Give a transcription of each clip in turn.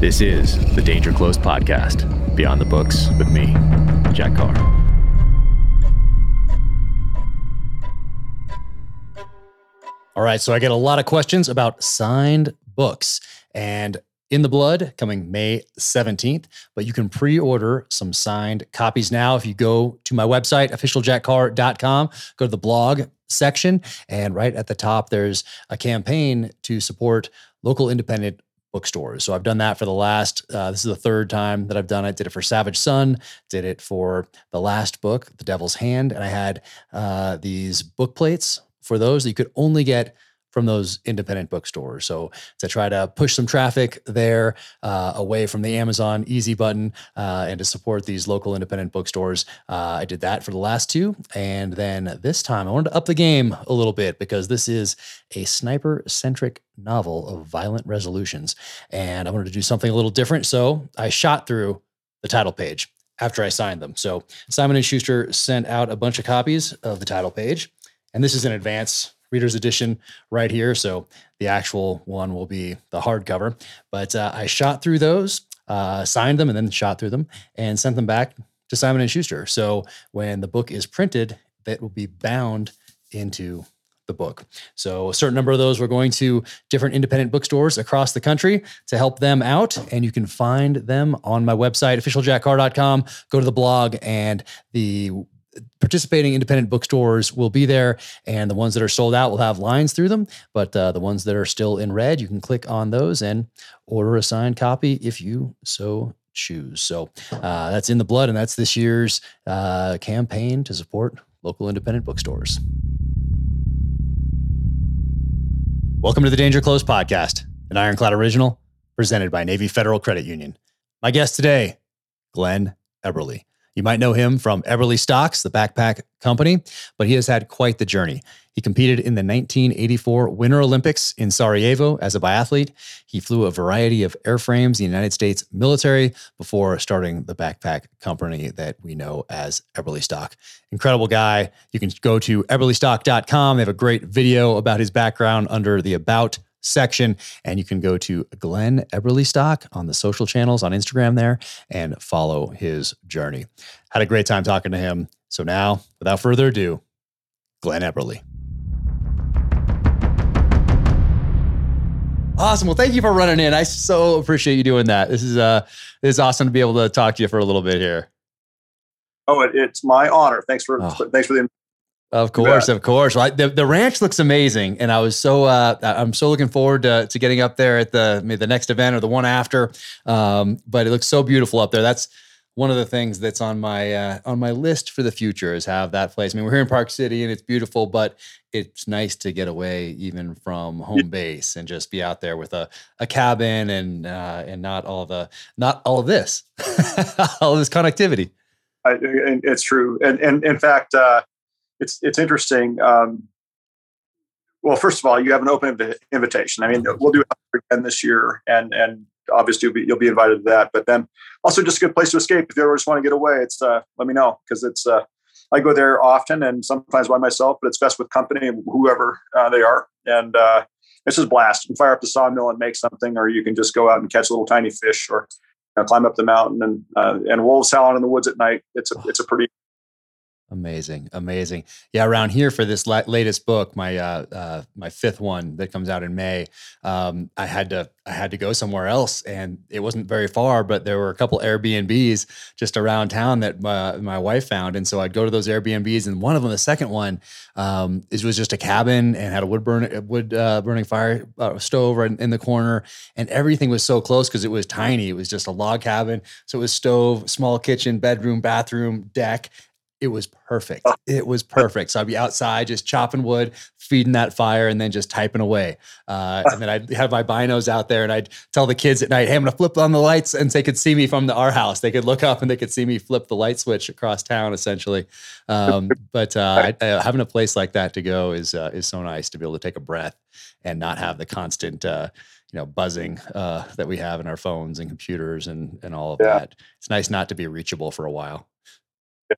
This is the Danger Close podcast, Beyond the Books with me, Jack Carr. All right, so I get a lot of questions about signed books and In the Blood coming May 17th, but you can pre order some signed copies now if you go to my website, officialjackcarr.com, go to the blog section, and right at the top, there's a campaign to support local independent bookstores. So I've done that for the last, uh, this is the third time that I've done it. Did it for Savage Son, did it for the last book, The Devil's Hand, and I had uh, these book plates for those that you could only get from those independent bookstores. So to try to push some traffic there uh, away from the Amazon easy button uh, and to support these local independent bookstores, uh, I did that for the last two. And then this time I wanted to up the game a little bit because this is a sniper centric novel of violent resolutions. And I wanted to do something a little different. So I shot through the title page after I signed them. So Simon and Schuster sent out a bunch of copies of the title page. And this is in advance reader's edition right here. So the actual one will be the hardcover. But uh, I shot through those, uh, signed them, and then shot through them and sent them back to Simon and Schuster. So when the book is printed, that will be bound into the book. So a certain number of those we're going to different independent bookstores across the country to help them out. And you can find them on my website, officialjackcarr.com. Go to the blog and the participating independent bookstores will be there, and the ones that are sold out will have lines through them. But uh, the ones that are still in red, you can click on those and order a signed copy if you so choose. So uh, that's in the blood, and that's this year's uh, campaign to support local independent bookstores. Welcome to the Danger Close podcast, an Ironclad original presented by Navy Federal Credit Union. My guest today, Glenn Eberle. You might know him from Eberlestocks, the backpack company, but he has had quite the journey. He competed in the 1984 Winter Olympics in Sarajevo as a biathlete. He flew a variety of airframes in the United States military before starting the backpack company that we know as Eberlestock. Incredible guy. You can go to eberlestock.com. They have a great video about his background under the About section. And you can go to Glenn Eberle Stock on the social channels on Instagram there and follow his journey. Had a great time talking to him. So now, without further ado, Glenn Eberle. Awesome. Well, thank you for running in. I so appreciate you doing that. This is uh this is awesome to be able to talk to you for a little bit here. Oh, it, it's my honor. Thanks for oh. thanks for the of course, of course. Well, the the ranch looks amazing, and I was so uh, I'm so looking forward to, to getting up there at the maybe the next event or the one after. Um, but it looks so beautiful up there. That's one of the things that's on my uh, on my list for the future is have that place. I mean, we're here in Park City and it's beautiful, but it's nice to get away even from home base and just be out there with a, a cabin and uh, and not all the not all of this all this connectivity. I, it's true, and and in fact. Uh, it's it's interesting. Um, well, first of all, you have an open inv- invitation. I mean, we'll do it again this year, and and obviously you'll be, you'll be invited to that. But then also just a good place to escape if you ever just want to get away. It's uh, let me know because it's uh, I go there often and sometimes by myself, but it's best with company, whoever uh, they are, and uh, it's just blast. You can fire up the sawmill and make something, or you can just go out and catch little tiny fish, or you know, climb up the mountain and uh, and wolves howling in the woods at night. It's a it's a pretty Amazing, amazing. Yeah, around here for this la- latest book, my uh, uh, my fifth one that comes out in May, um, I had to I had to go somewhere else, and it wasn't very far, but there were a couple Airbnbs just around town that my, my wife found, and so I'd go to those Airbnbs, and one of them, the second one, um, it was just a cabin and had a wood burn wood uh, burning fire uh, stove right in the corner, and everything was so close because it was tiny. It was just a log cabin, so it was stove, small kitchen, bedroom, bathroom, deck it was perfect. Oh. It was perfect. So I'd be outside just chopping wood, feeding that fire, and then just typing away. Uh, and then I'd have my binos out there, and I'd tell the kids at night, "Hey, I'm going to flip on the lights," and they could see me from the, our house. They could look up and they could see me flip the light switch across town, essentially. Um, but uh, uh, having a place like that to go is uh, is so nice to be able to take a breath and not have the constant uh, you know buzzing uh, that we have in our phones and computers and and all of yeah. that. It's nice not to be reachable for a while.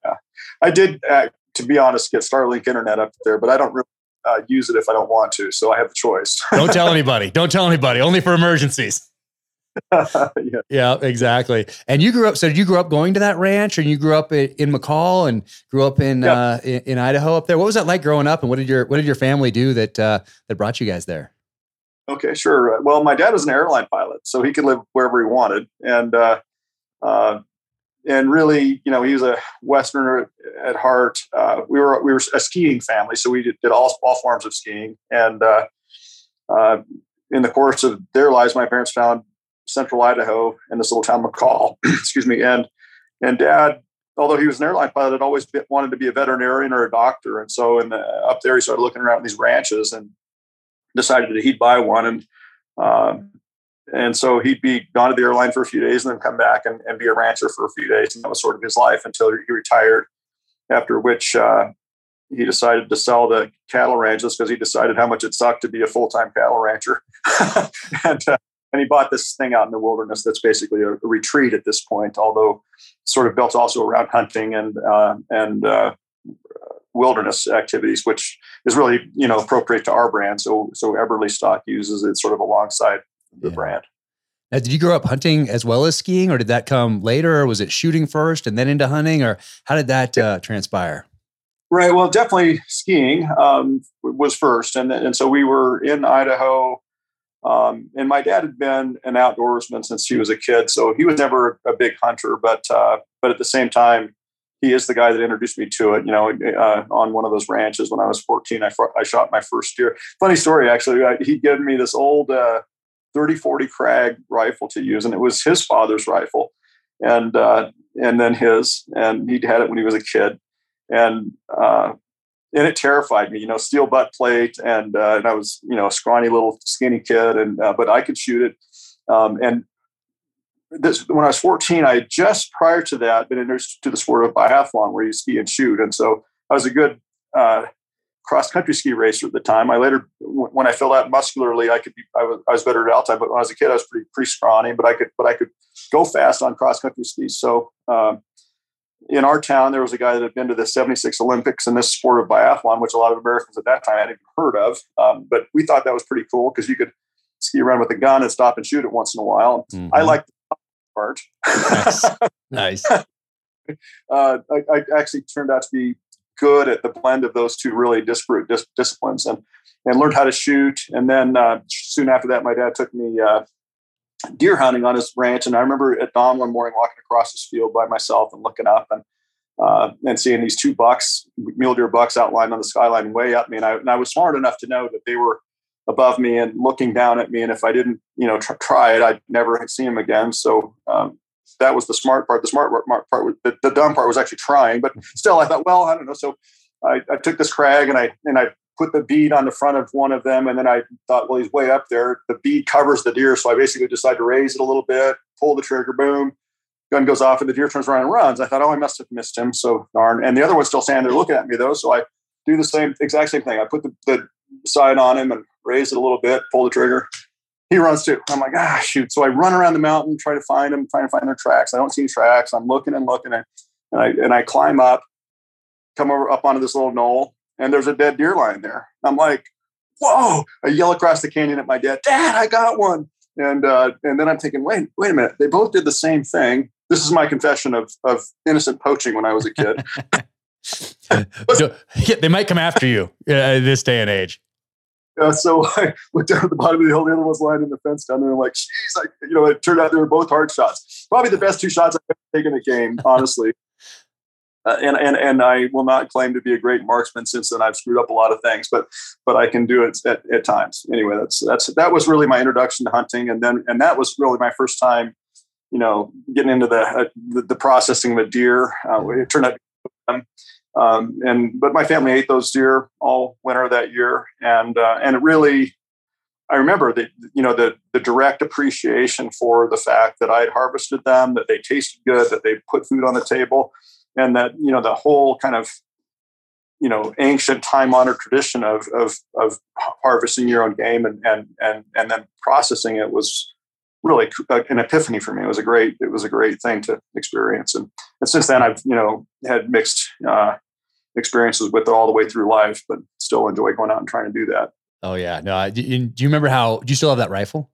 Yeah, I did, uh, to be honest, get Starlink internet up there, but I don't really uh, use it if I don't want to. So I have the choice. don't tell anybody. Don't tell anybody. Only for emergencies. yeah. yeah, exactly. And you grew up. So did you grew up going to that ranch, and you grew up in, in McCall and grew up in, yeah. uh, in, in Idaho up there? What was that like growing up, and what did your what did your family do that uh, that brought you guys there? Okay, sure. Well, my dad was an airline pilot, so he could live wherever he wanted, and uh, uh, and really, you know, he was a Westerner at heart. Uh, we were we were a skiing family, so we did, all all forms of skiing, and uh, uh, in the course of their lives, my parents found central Idaho in this little town McCall, excuse me, and and dad, although he was an airline pilot, had always been, wanted to be a veterinarian or a doctor, and so in the, up there he started looking around these ranches and decided that he'd buy one and. Uh, and so he'd be gone to the airline for a few days and then come back and, and be a rancher for a few days. And that was sort of his life until he retired, after which uh, he decided to sell the cattle ranches because he decided how much it sucked to be a full time cattle rancher. and, uh, and he bought this thing out in the wilderness that's basically a, a retreat at this point, although sort of built also around hunting and uh, and uh, wilderness activities, which is really you know appropriate to our brand. So so Eberlestock uses it sort of alongside the yeah. brand. Now, did you grow up hunting as well as skiing, or did that come later? Or was it shooting first and then into hunting, or how did that uh, transpire? Right. Well, definitely skiing um, was first, and and so we were in Idaho, um, and my dad had been an outdoorsman since he was a kid, so he was never a big hunter. But uh, but at the same time, he is the guy that introduced me to it. You know, uh, on one of those ranches when I was 14, I, I shot my first deer. Funny story, actually. I, he'd given me this old uh, 30 40 Krag rifle to use, and it was his father's rifle, and uh, and then his, and he'd had it when he was a kid and uh, and it terrified me. You know, steel butt plate, and uh, and I was you know a scrawny little skinny kid, and uh, but I could shoot it. Um, and this when I was 14, I had just prior to that been introduced to the sport of biathlon, where you ski and shoot, and so I was a good uh, cross country ski racer at the time. I later, when I filled out muscularly, I could be I was, I was better at alpine, but when I was a kid, I was pretty pretty scrawny, but I could but I could go fast on cross country skis. So. Um, in our town, there was a guy that had been to the 76 Olympics in this sport of biathlon, which a lot of Americans at that time hadn't even heard of. Um, but we thought that was pretty cool because you could ski around with a gun and stop and shoot it once in a while. Mm-hmm. I liked the part. nice. nice. Uh, I, I, actually turned out to be good at the blend of those two really disparate dis- disciplines and, and learned how to shoot. And then uh, soon after that, my dad took me uh, deer hunting on his ranch. And I remember at dawn one morning walking across this field by myself and looking up and uh, and seeing these two bucks, mule deer bucks, outlined on the skyline way up me. And I, and I was smart enough to know that they were above me and looking down at me. And if I didn't, you know, tr- try it, I'd never see them again. So um, that was the smart part. The smart part, the, the dumb part was actually trying, but still, I thought, well, I don't know. So I, I took this Krag and I and I put the bead on the front of one of them, and then I thought, well, he's way up there. The bead covers the deer, so I basically decided to raise it a little bit, pull the trigger, boom, gun goes off, and the deer turns around and runs. I thought, oh, I must have missed him. So darn. And the other one's still standing there looking at me though. So I do the same exact same thing. I put the, the side on him and raise it a little bit, pull the trigger. He runs too. I'm like, ah, shoot. So I run around the mountain, try to find him, trying to find their tracks. I don't see any tracks. I'm looking and looking, and, and I and I climb up, come over up onto this little knoll, and there's a dead deer lying there. I'm like, whoa! I yell across the canyon at my dad, Dad, I got one. And uh, and then I'm thinking, wait, wait a minute. They both did the same thing. This is my confession of of innocent poaching when I was a kid. yeah, they might come after you uh, this day and age. Uh, so I looked down at the bottom of the hill. The other was lying in the fence down there. I'm like, geez, I, you know, it turned out they were both hard shots. Probably the best two shots I've ever taken a game, honestly. Uh, and, and and I will not claim to be a great marksman since then I've screwed up a lot of things, but but I can do it at, at times. Anyway, that's that's that was really my introduction to hunting, and then and that was really my first time, you know, getting into the uh, the, the, processing of a deer. Uh, it turned out, um, um, and but my family ate those deer all winter that year, and uh, and it really. I remember that you know the the direct appreciation for the fact that I had harvested them, that they tasted good, that they put food on the table, and that you know the whole kind of you know ancient time honored tradition of, of of harvesting your own game and and and and then processing it was really an epiphany for me. It was a great it was a great thing to experience, and and since then I've you know had mixed uh, experiences with it all the way through life, but still enjoy going out and trying to do that. Oh yeah, no. I, do, you, do you remember how? Do you still have that rifle?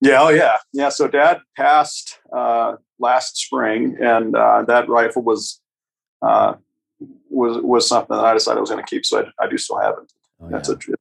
Yeah, oh yeah, yeah. So Dad passed uh, last spring, and uh, that rifle was uh, was was something that I decided I was going to keep. So I, I, do still have it. Oh, That's yeah. a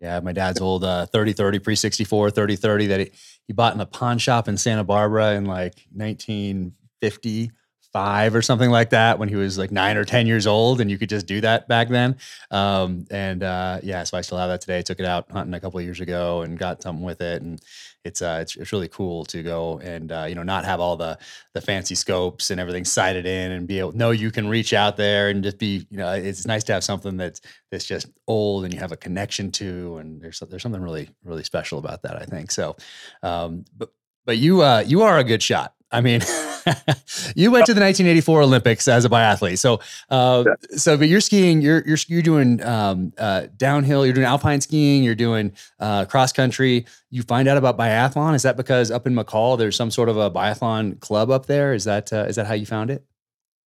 yeah, my dad's old uh, 3030 pre 64 3030 that he, he bought in a pawn shop in Santa Barbara in like 1955 or something like that when he was like nine or ten years old, and you could just do that back then. Um, and uh, yeah, so I still have that today. Took it out hunting a couple years ago and got something with it, and it's uh, it's, it's really cool to go and uh, you know not have all the the fancy scopes and everything sighted in, and be able know you can reach out there and just be you know it's nice to have something that's that's just old and you have a connection to, and there's there's something really really special about that. I think so. Um, but but you uh, you are a good shot. I mean, you went to the 1984 Olympics as a biathlete. So, uh, yeah. so, but you're skiing, you're, you're, you're doing, um, uh, downhill, you're doing alpine skiing, you're doing, uh, cross country. You find out about biathlon. Is that because up in McCall, there's some sort of a biathlon club up there? Is that, uh, is that how you found it?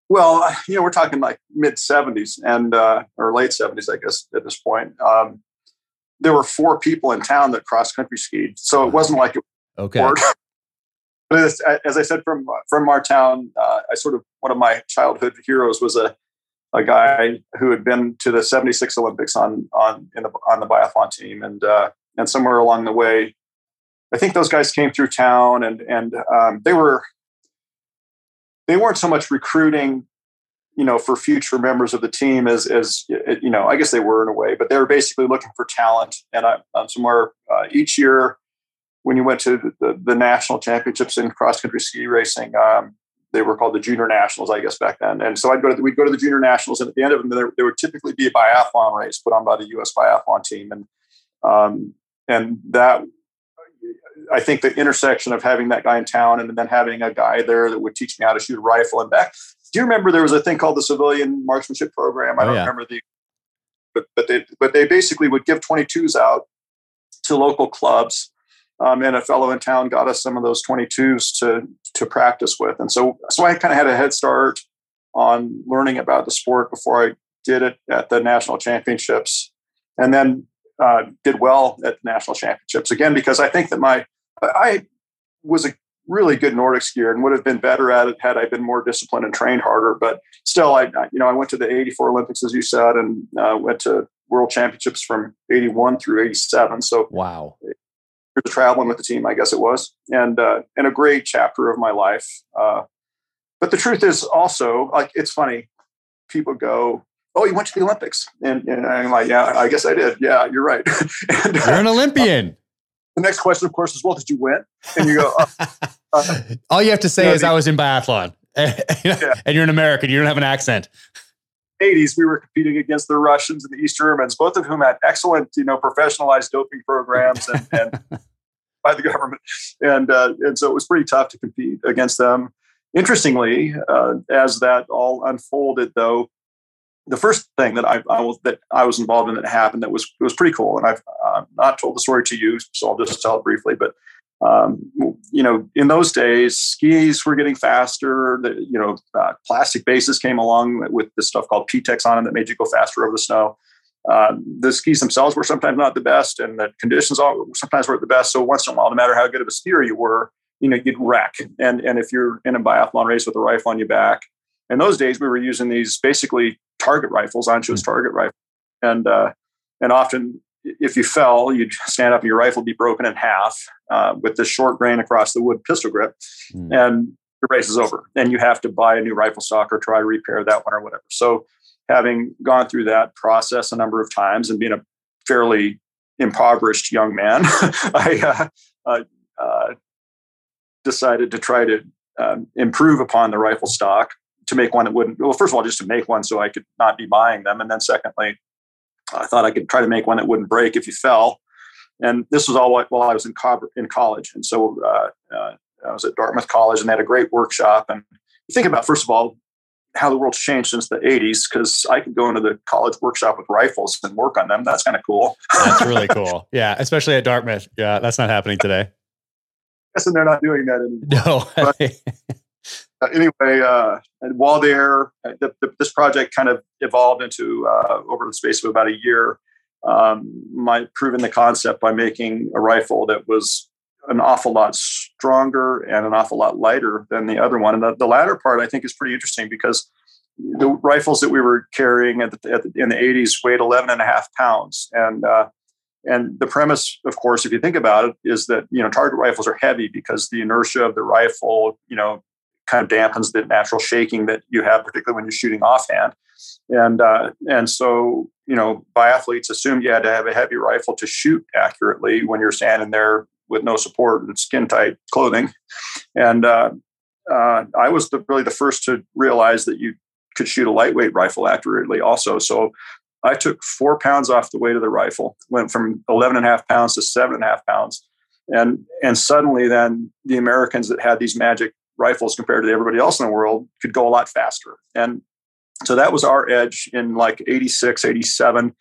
Well, you know, we're talking like mid 70s and, uh, or late 70s, I guess, at this point. Um, there were four people in town that cross country skied. So it wasn't like it okay. As, as, I said from from our town, uh, I sort of one of my childhood heroes was a a guy who had been to the '76 Olympics on on in the on the biathlon team, and uh, and somewhere along the way, I think those guys came through town, and and um, they were they weren't so much recruiting you know for future members of the team as as you know i guess they were in a way but they were basically looking for talent. And I, am somewhere uh, each year when you went to the, the, national championships in cross country ski racing, um, they were called the junior nationals, I guess, back then. And so I'd go to the, we'd go to the junior nationals, and at the end of them, there, there would typically be a biathlon race put on by the U.S. biathlon team, and um, and that I think the intersection of having that guy in town and then having a guy there that would teach me how to shoot a rifle and back. Do you remember there was a thing called the civilian marksmanship program? I oh, don't yeah. remember the, but but they but they basically would give 22s out to local clubs um, and a fellow in town got us some of those 22s to to practice with. And so so I kind of had a head start on learning about the sport before I did it at the national championships, and then uh, did well at the national championships again because I think that my I was a really good Nordic skier and would have been better at it had I been more disciplined and trained harder. But still, I you know I went to the '84 Olympics as you said, and uh, went to World Championships from '81 through '87. So wow, years traveling with the team, I guess it was, and uh, and a great chapter of my life. Uh, but the truth is also like it's funny. People go, "Oh, you went to the Olympics," and, and I'm like, "Yeah, I guess I did. Yeah, you're right." and, you're an uh, Olympian. the next question, of course, is, "Well, did you win?" And you go, uh, uh, "All you have to say you know, is the, I was in biathlon." yeah. and you're an American. You don't have an accent. 80s, we were competing against the Russians and the East Germans, both of whom had excellent, you know, professionalized doping programs and, and by the government, and uh, and so it was pretty tough to compete against them. Interestingly, uh, as that all unfolded, though, the first thing that I, I, was that I was involved in that happened that was was pretty cool, and I've uh, not told the story to you, so I'll just tell it briefly. But um, you know, in those days, skis were getting faster. The, you know, uh, plastic bases came along with this stuff called P-Tex on them that made you go faster over the snow. Uh, the skis themselves were sometimes not the best, and the conditions all, sometimes weren't the best. So once in a while, no matter how good of a skier you were, you know, you'd wreck. And and if you're in a biathlon race with a rifle on your back, in those days we were using these basically target rifles, Anschutz mm-hmm. target rifle, and uh, and often if you fell, you'd stand up and your rifle would be broken in half uh, with this short grain across the wood pistol grip, mm. and the race is over. And you have to buy a new rifle stock or try to repair that one or whatever. So, having gone through that process a number of times and being a fairly impoverished young man, I uh, uh, uh, decided to try to um, improve upon the rifle stock to make one that wouldn't. Well, first of all, just to make one so I could not be buying them, and then secondly I thought I could try to make one that wouldn't break if you fell. And this was all while I was in, co- in college. And so uh, uh, I was at Dartmouth College and they had a great workshop. And think about, first of all, how the world's changed since the 80s, because I could go into the college workshop with rifles and work on them. That's kind of cool. that's really cool. Yeah, especially at Dartmouth. Yeah, that's not happening today. Guessing they're not doing that anymore. No. But, uh, anyway, uh, while there, uh, the, the, this project kind of evolved into uh, over the space of about a year. Um, my proving the concept by making a rifle that was an awful lot stronger and an awful lot lighter than the other one. And the, the latter part, I think, is pretty interesting because the rifles that we were carrying at the, at the, in the 80s weighed 11 and a half pounds. And, uh, and the premise, of course, if you think about it, is that, you know, target rifles are heavy because the inertia of the rifle, you know, kind of dampens the natural shaking that you have, particularly when you're shooting offhand. And, uh, and so, you know, biathletes assumed you had to have a heavy rifle to shoot accurately when you're standing there with no support and skin tight clothing. And uh, uh, I was the, really the first to realize that you could shoot a lightweight rifle accurately also. So I took four pounds off the weight of the rifle, went from 11 and a half pounds to seven and a half pounds. And, and suddenly then the Americans that had these magic rifles compared to everybody else in the world could go a lot faster. And so that was our edge in like 86, 87.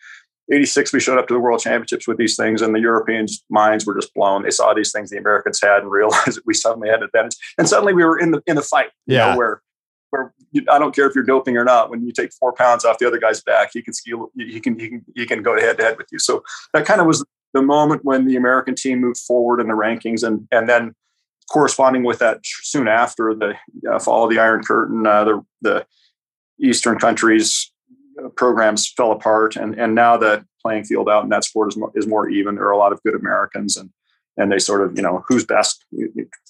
86, we showed up to the world championships with these things, and the Europeans' minds were just blown. They saw these things the Americans had and realized that we suddenly had an advantage. And suddenly we were in the in the fight, yeah. Know, where where you, I don't care if you're doping or not. When you take four pounds off the other guy's back, he can ski. He can he can he can go head to head with you. So that kind of was the moment when the American team moved forward in the rankings, and and then corresponding with that soon after the uh, fall of the Iron Curtain, uh, the the Eastern countries programs fell apart, and and now the playing field out in that sport is more, is more even. There are a lot of good Americans, and and they sort of you know who's best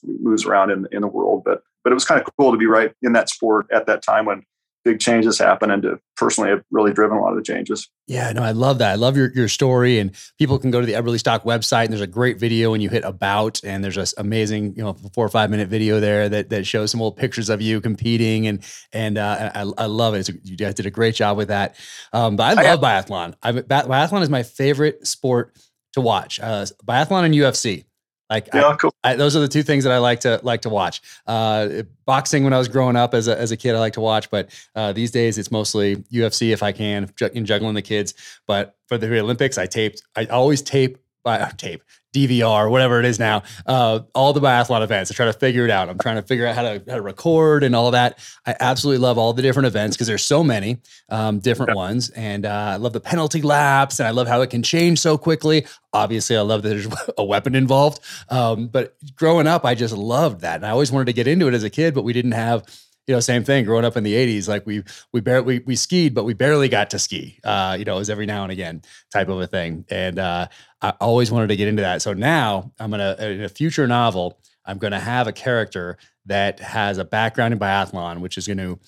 moves around in in the world. But but it was kind of cool to be right in that sport at that time when big changes happen and to personally have really driven a lot of the changes. Yeah, no, I love that. I love your, your story and people can go to the Eberlestock website and there's a great video and you hit about and there's this amazing, you know, four or five minute video there that, that shows some old pictures of you competing and, and uh, I, I love it. It's, you guys did a great job with that. Um, but I love I, biathlon. I, biathlon is my favorite sport to watch. Uh, biathlon and UFC. Like yeah, I, cool. I, those are the two things that I like to like to watch. Uh, boxing when I was growing up as a, as a kid, I like to watch, but uh, these days it's mostly UFC if I can, in juggling the kids. But for the Olympics, I taped. I always tape uh, tape DVR, whatever it is now, uh, all the biathlon events. I try to figure it out. I'm trying to figure out how to, how to record and all that. I absolutely love all the different events because there's so many um, different yeah. ones. And uh, I love the penalty laps and I love how it can change so quickly. Obviously, I love that there's a weapon involved. Um, but growing up, I just loved that. And I always wanted to get into it as a kid, but we didn't have you know, same thing. Growing up in the '80s, like we we barely we, we skied, but we barely got to ski. Uh, you know, it was every now and again type of a thing, and uh, I always wanted to get into that. So now I'm gonna in a future novel, I'm gonna have a character that has a background in biathlon, which is going to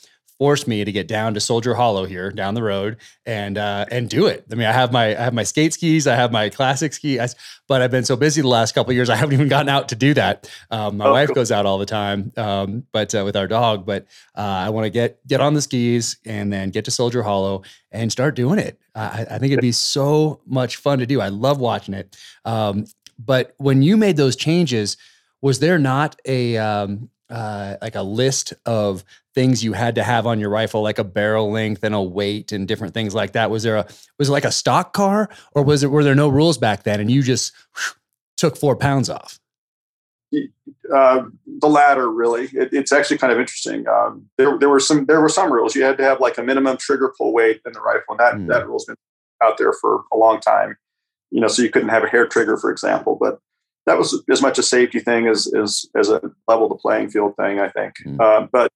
forced me to get down to Soldier Hollow here down the road and uh, and do it. I mean, I have my I have my skate skis, I have my classic skis, but I've been so busy the last couple years, I haven't even gotten out to do that. Um, my oh, wife cool. goes out all the time, um, but uh, with our dog. But uh, I want to get get on the skis and then get to Soldier Hollow and start doing it. I, I, think it'd be so much fun to do. I love watching it. Um, but when you made those changes, was there not a um, uh, like a list of things you had to have on your rifle, like a barrel length and a weight and different things like that? Was there a was it like a stock car, or was it were there no rules back then and you just whew, took four pounds off? Uh, the latter, really. It, it's actually kind of interesting. Um, there, there were some there were some rules. You had to have like a minimum trigger pull weight in the rifle, and that mm. that rule's been out there for a long time. You know, so you couldn't have a hair trigger, for example. But that was as much a safety thing as as, as a level the playing field thing, I think. Mm. Uh, but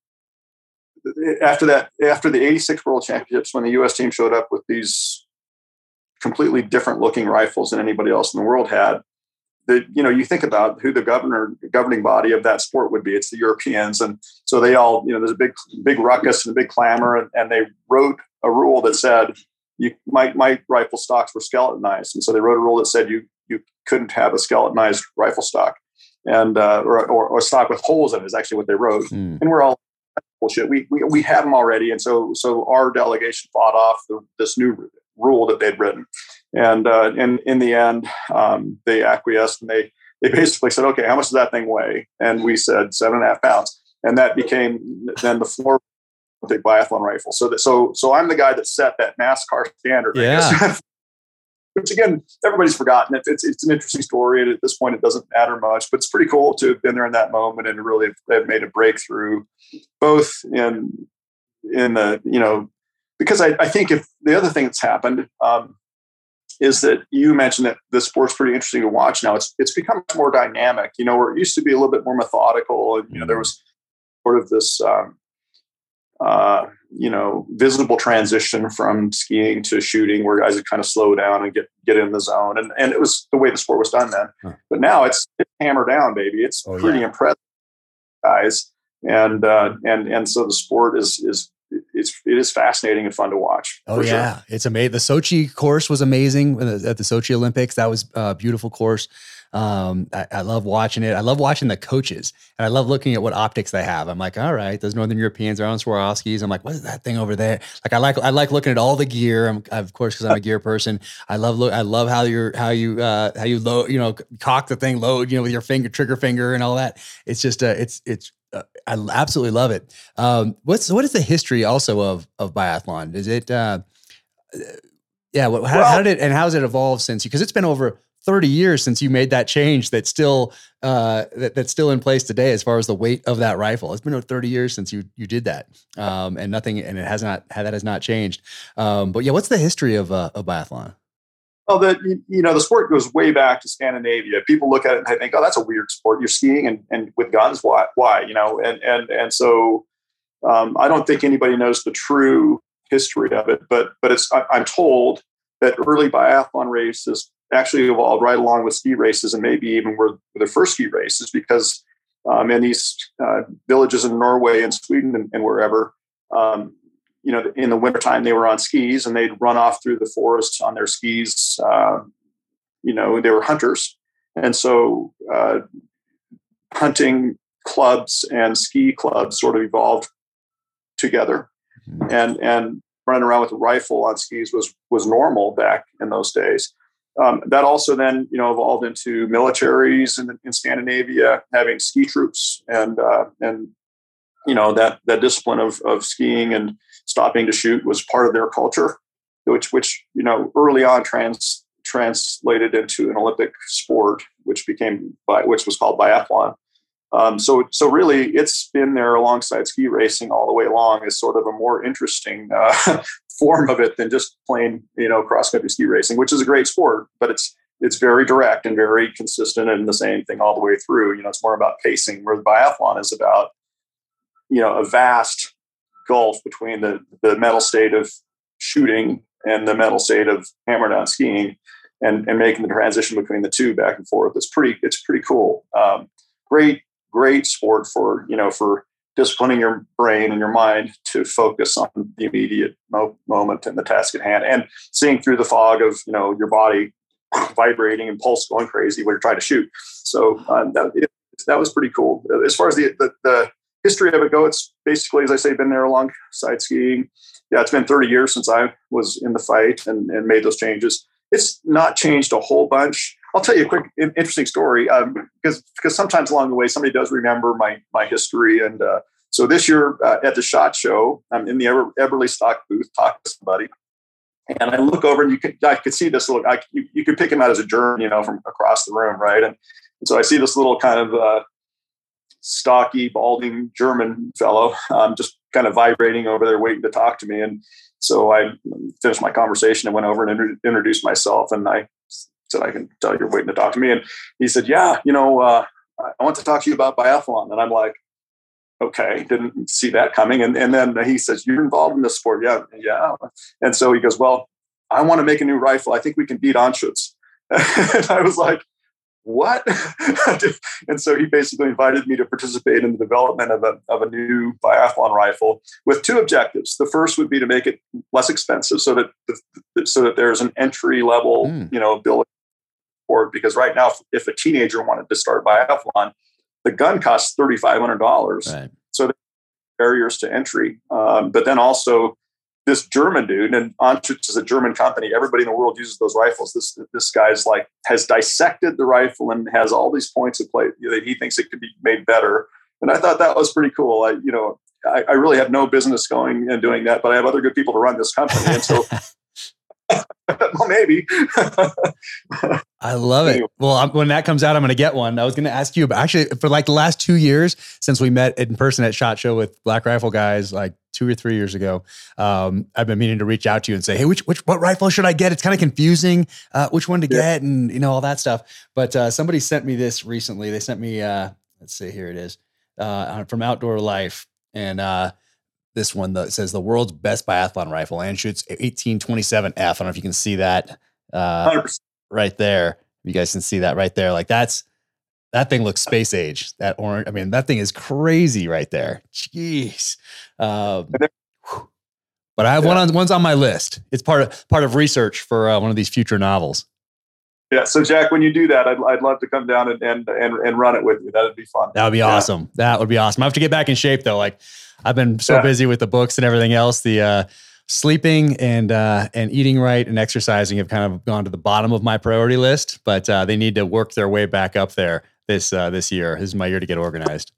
after that, after the '86 World Championships, when the U.S. team showed up with these completely different looking rifles than anybody else in the world had, the you know you think about who the governor governing body of that sport would be. It's the Europeans, and so they all you know there's a big big ruckus and a big clamor, and, and they wrote a rule that said you my my rifle stocks were skeletonized, and so they wrote a rule that said you you couldn't have a skeletonized rifle stock and uh, or, or, or, stock with holes in it is actually what they wrote. Mm. And we're all bullshit. We, we we had them already, and so so our delegation fought off the, this new rule that they'd written, and uh, in in the end, um, they acquiesced and they they basically said, okay, how much does that thing weigh? And we said seven and a half pounds, and that became then the floor for the biathlon rifle. So that so so I'm the guy that set that NASCAR standard. Yeah. which again, everybody's forgotten. It's, it's an interesting story, and at this point, it doesn't matter much. But it's pretty cool to have been there in that moment and really have made a breakthrough, both in in the you know because I, I think if the other thing that's happened, um, is that you mentioned that the sport's pretty interesting to watch now. It's it's become more dynamic. You know, where it used to be a little bit more methodical, and you know there was sort of this. Um, uh, you know, visible transition from skiing to shooting, where guys would kind of slow down and get get in the zone, and and it was the way the sport was done then. Huh. But now it's, it's hammer down, baby. It's oh, pretty yeah. impressive, guys, and uh, and and so the sport is is it's it is fascinating and fun to watch. Oh yeah, sure. it's amazing. The Sochi course was amazing at the Sochi Olympics. That was a beautiful course. Um, I, I, love watching it. I love watching the coaches, and I love looking at what optics they have. I'm like, all right, those Northern Europeans are on Swarovskis. I'm like, what is that thing over there? Like, I like I like looking at all the gear. I'm, of course, because I'm a gear person. I love look. I love how you're how you uh, how you load. You know, cock the thing, load. You know, with your finger, trigger finger, and all that. It's just uh, it's it's I absolutely love it. Um, what's what is the history also of of biathlon? Is it uh, yeah? How, well, how, did it and how has it evolved since? you? Because it's been over 30 years since you made that change that's still uh, that, that's still in place today as far as the weight of that rifle. It's been over 30 years since you you did that, um, and nothing and it has not that has not changed. Um, but yeah, what's the history of uh, of biathlon? Well, the you know the sport goes way back to Scandinavia. People look at it and they think, "Oh, that's a weird sport. You're skiing and, and with guns. Why? Why? You know?" And and and so um, I don't think anybody knows the true history of it. But but it's I'm told that early biathlon races actually evolved right along with ski races and maybe even were the first ski races because um, in these uh, villages in Norway and Sweden and, and wherever, um, you know, in the wintertime they were on skis and they'd run off through the forest on their skis. Uh, you know, they were hunters. And so uh, hunting clubs and ski clubs sort of evolved together. Mm-hmm. And, and running around with a rifle on skis was, was normal back in those days. Um, that also then you know evolved into militaries in, in Scandinavia having ski troops and uh, and you know that that discipline of of skiing and stopping to shoot was part of their culture, which which you know early on trans translated into an Olympic sport, which became by which was called biathlon. Um, so so really, it's been there alongside ski racing all the way along as sort of a more interesting uh, form of it than just plain you know cross country ski racing, which is a great sport, but it's it's very direct and very consistent and the same thing all the way through. You know, it's more about pacing, where the biathlon is about you know a vast gulf between the the mental state of shooting and the mental state of hammer down skiing and and making the transition between the two back and forth. It's pretty it's pretty cool. Um, great great sport for you know for disciplining your brain and your mind to focus on the immediate mo- moment and the task at hand and seeing through the fog of you know your body vibrating and pulse going crazy when you're trying to shoot so um, that, it, that was pretty cool as far as the, the, the history of it go it's basically as i say been there alongside skiing. Yeah it's been 30 years since i was in the fight and, and made those changes. It's not changed a whole bunch. I'll tell you a quick interesting story um, because because sometimes along the way somebody does remember my my history and uh, so this year uh, at the shot show I'm in the Eberlestock booth talking to somebody. And I look over and you could I could see this little I, you, you could pick him out as a German you know from across the room right? And, and so I see this little kind of uh, stocky balding German fellow um, just kind of vibrating over there waiting to talk to me and so I finished my conversation and went over and introduced myself and I said, I can tell you're waiting to talk to me. And he said, Yeah, you know, uh, I want to talk to you about biathlon. And I'm like, okay, didn't see that coming. And, and then he says, You're involved in this sport. Yeah, yeah. And so he goes, Well, I want to make a new rifle. I think we can beat Anschutz. and I was like, what? and so he basically invited me to participate in the development of a, of a new biathlon rifle with two objectives. The first would be to make it less expensive so that the, so that there's an entry level, mm. you know, ability board because right now, if a teenager wanted to start biathlon, the gun costs thirty five hundred dollars. Right. So barriers to entry, um, but then also this German dude, and Anschutz is a German company. Everybody in the world uses those rifles. This this guy's like has dissected the rifle and has all these points of play that he thinks it could be made better. And I thought that was pretty cool. I you know I, I really have no business going and doing that, but I have other good people to run this company, and so well, maybe. I love it. Well, I'm, when that comes out, I'm going to get one. I was going to ask you about actually for like the last two years since we met in person at Shot Show with Black Rifle guys, like two or three years ago. Um, I've been meaning to reach out to you and say, hey, which which what rifle should I get? It's kind of confusing, uh, which one to yeah. get, and you know all that stuff. But uh, somebody sent me this recently. They sent me, uh, let's see, here it is, uh, from Outdoor Life, and uh, this one that says the world's best biathlon rifle and shoots 1827F. I don't know if you can see that uh, right there. You guys can see that right there. Like that's that thing looks space age. That orange. I mean, that thing is crazy right there. Jeez. Um, but I have yeah. one on one's on my list. It's part of part of research for uh, one of these future novels. Yeah. So Jack, when you do that, I'd, I'd love to come down and, and and and run it with you. That'd be fun. That would be yeah. awesome. That would be awesome. I have to get back in shape though. Like I've been so yeah. busy with the books and everything else. The uh, sleeping and uh, and eating right and exercising have kind of gone to the bottom of my priority list, but uh, they need to work their way back up there this uh, this year. This is my year to get organized.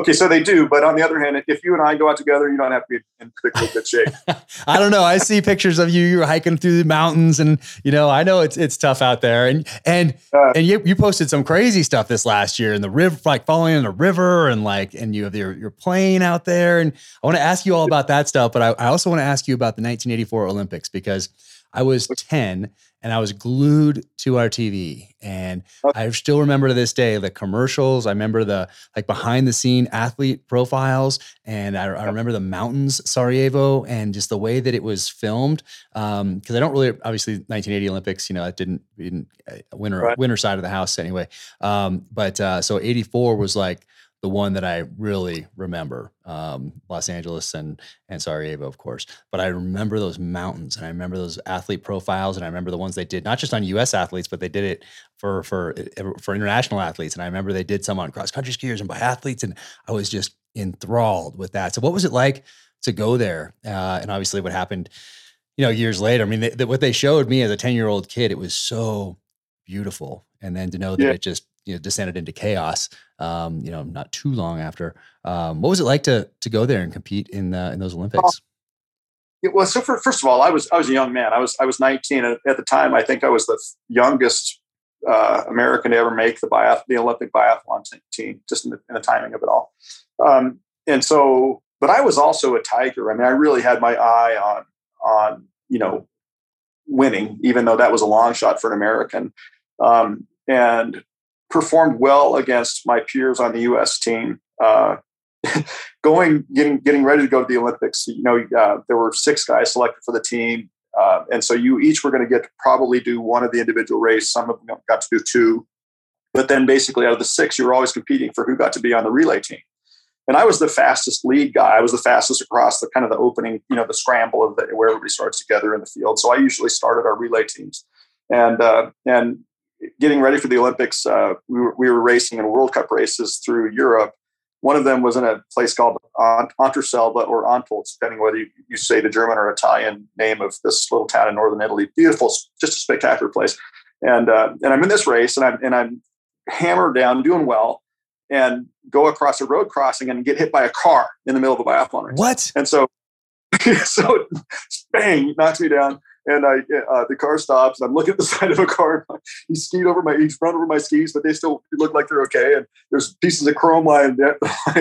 Okay, so they do, but on the other hand, if you and I go out together, you don't have to be in particularly good shape. I don't know. I see pictures of you. You're hiking through the mountains, and you know, I know it's it's tough out there. And and uh, and you you posted some crazy stuff this last year in the river, like falling in a river, and like and you have your your plane out there. And I want to ask you all about that stuff, but I, I also want to ask you about the 1984 Olympics because I was 10 and I was glued to our TV. And I still remember to this day the commercials. I remember the like behind the scene athlete profiles, and I, I remember the mountains, Sarajevo, and just the way that it was filmed. Because um, I don't really, obviously, 1980 Olympics, you know, it didn't, didn't uh, winter right. winter side of the house anyway. Um, but uh, so 84 was like the one that I really remember, um, Los Angeles and and Sarajevo, of course. But I remember those mountains, and I remember those athlete profiles, and I remember the ones they did not just on U.S. athletes, but they did it for for for international athletes. And I remember they did some on cross country skiers and biathletes, and I was just enthralled with that. So, what was it like to go there? Uh, and obviously, what happened, you know, years later. I mean, they, they, what they showed me as a ten year old kid, it was so beautiful, and then to know that yeah. it just you know descended into chaos. Um, you know, not too long after. Um, what was it like to to go there and compete in uh, in those Olympics? It was so. For, first of all, I was I was a young man. I was I was 19 at, at the time. I think I was the youngest uh, American to ever make the biath- the Olympic biathlon team, just in the, in the timing of it all. Um, and so, but I was also a tiger. I mean, I really had my eye on on you know winning, even though that was a long shot for an American. Um, and performed well against my peers on the U.S. team. Uh, going, getting, getting ready to go to the Olympics. You know, uh, there were six guys selected for the team, uh, and so you each were going to get to probably do one of the individual race. Some of them got to do two, but then basically out of the six, you were always competing for who got to be on the relay team. And I was the fastest lead guy. I was the fastest across the kind of the opening, you know, the scramble of the, where everybody starts together in the field. So I usually started our relay teams, and uh, and getting ready for the Olympics, uh, we, were, we were racing in World Cup races through Europe. One of them was in a place called Anterselva or Antholz, depending whether you, you, say the German or Italian name of this little town in northern Italy. Beautiful, just a spectacular place. And uh, and I'm in this race, and I'm and I'm hammered down, doing well, and go across a road crossing and get hit by a car in the middle of a biathlon race. What? And so, so bang, knocks me down and I uh, the car stops. And I'm looking at the side of a car. He skied over my, he's run over my skis, but they still look like they're okay. And there's pieces of chrome lying there,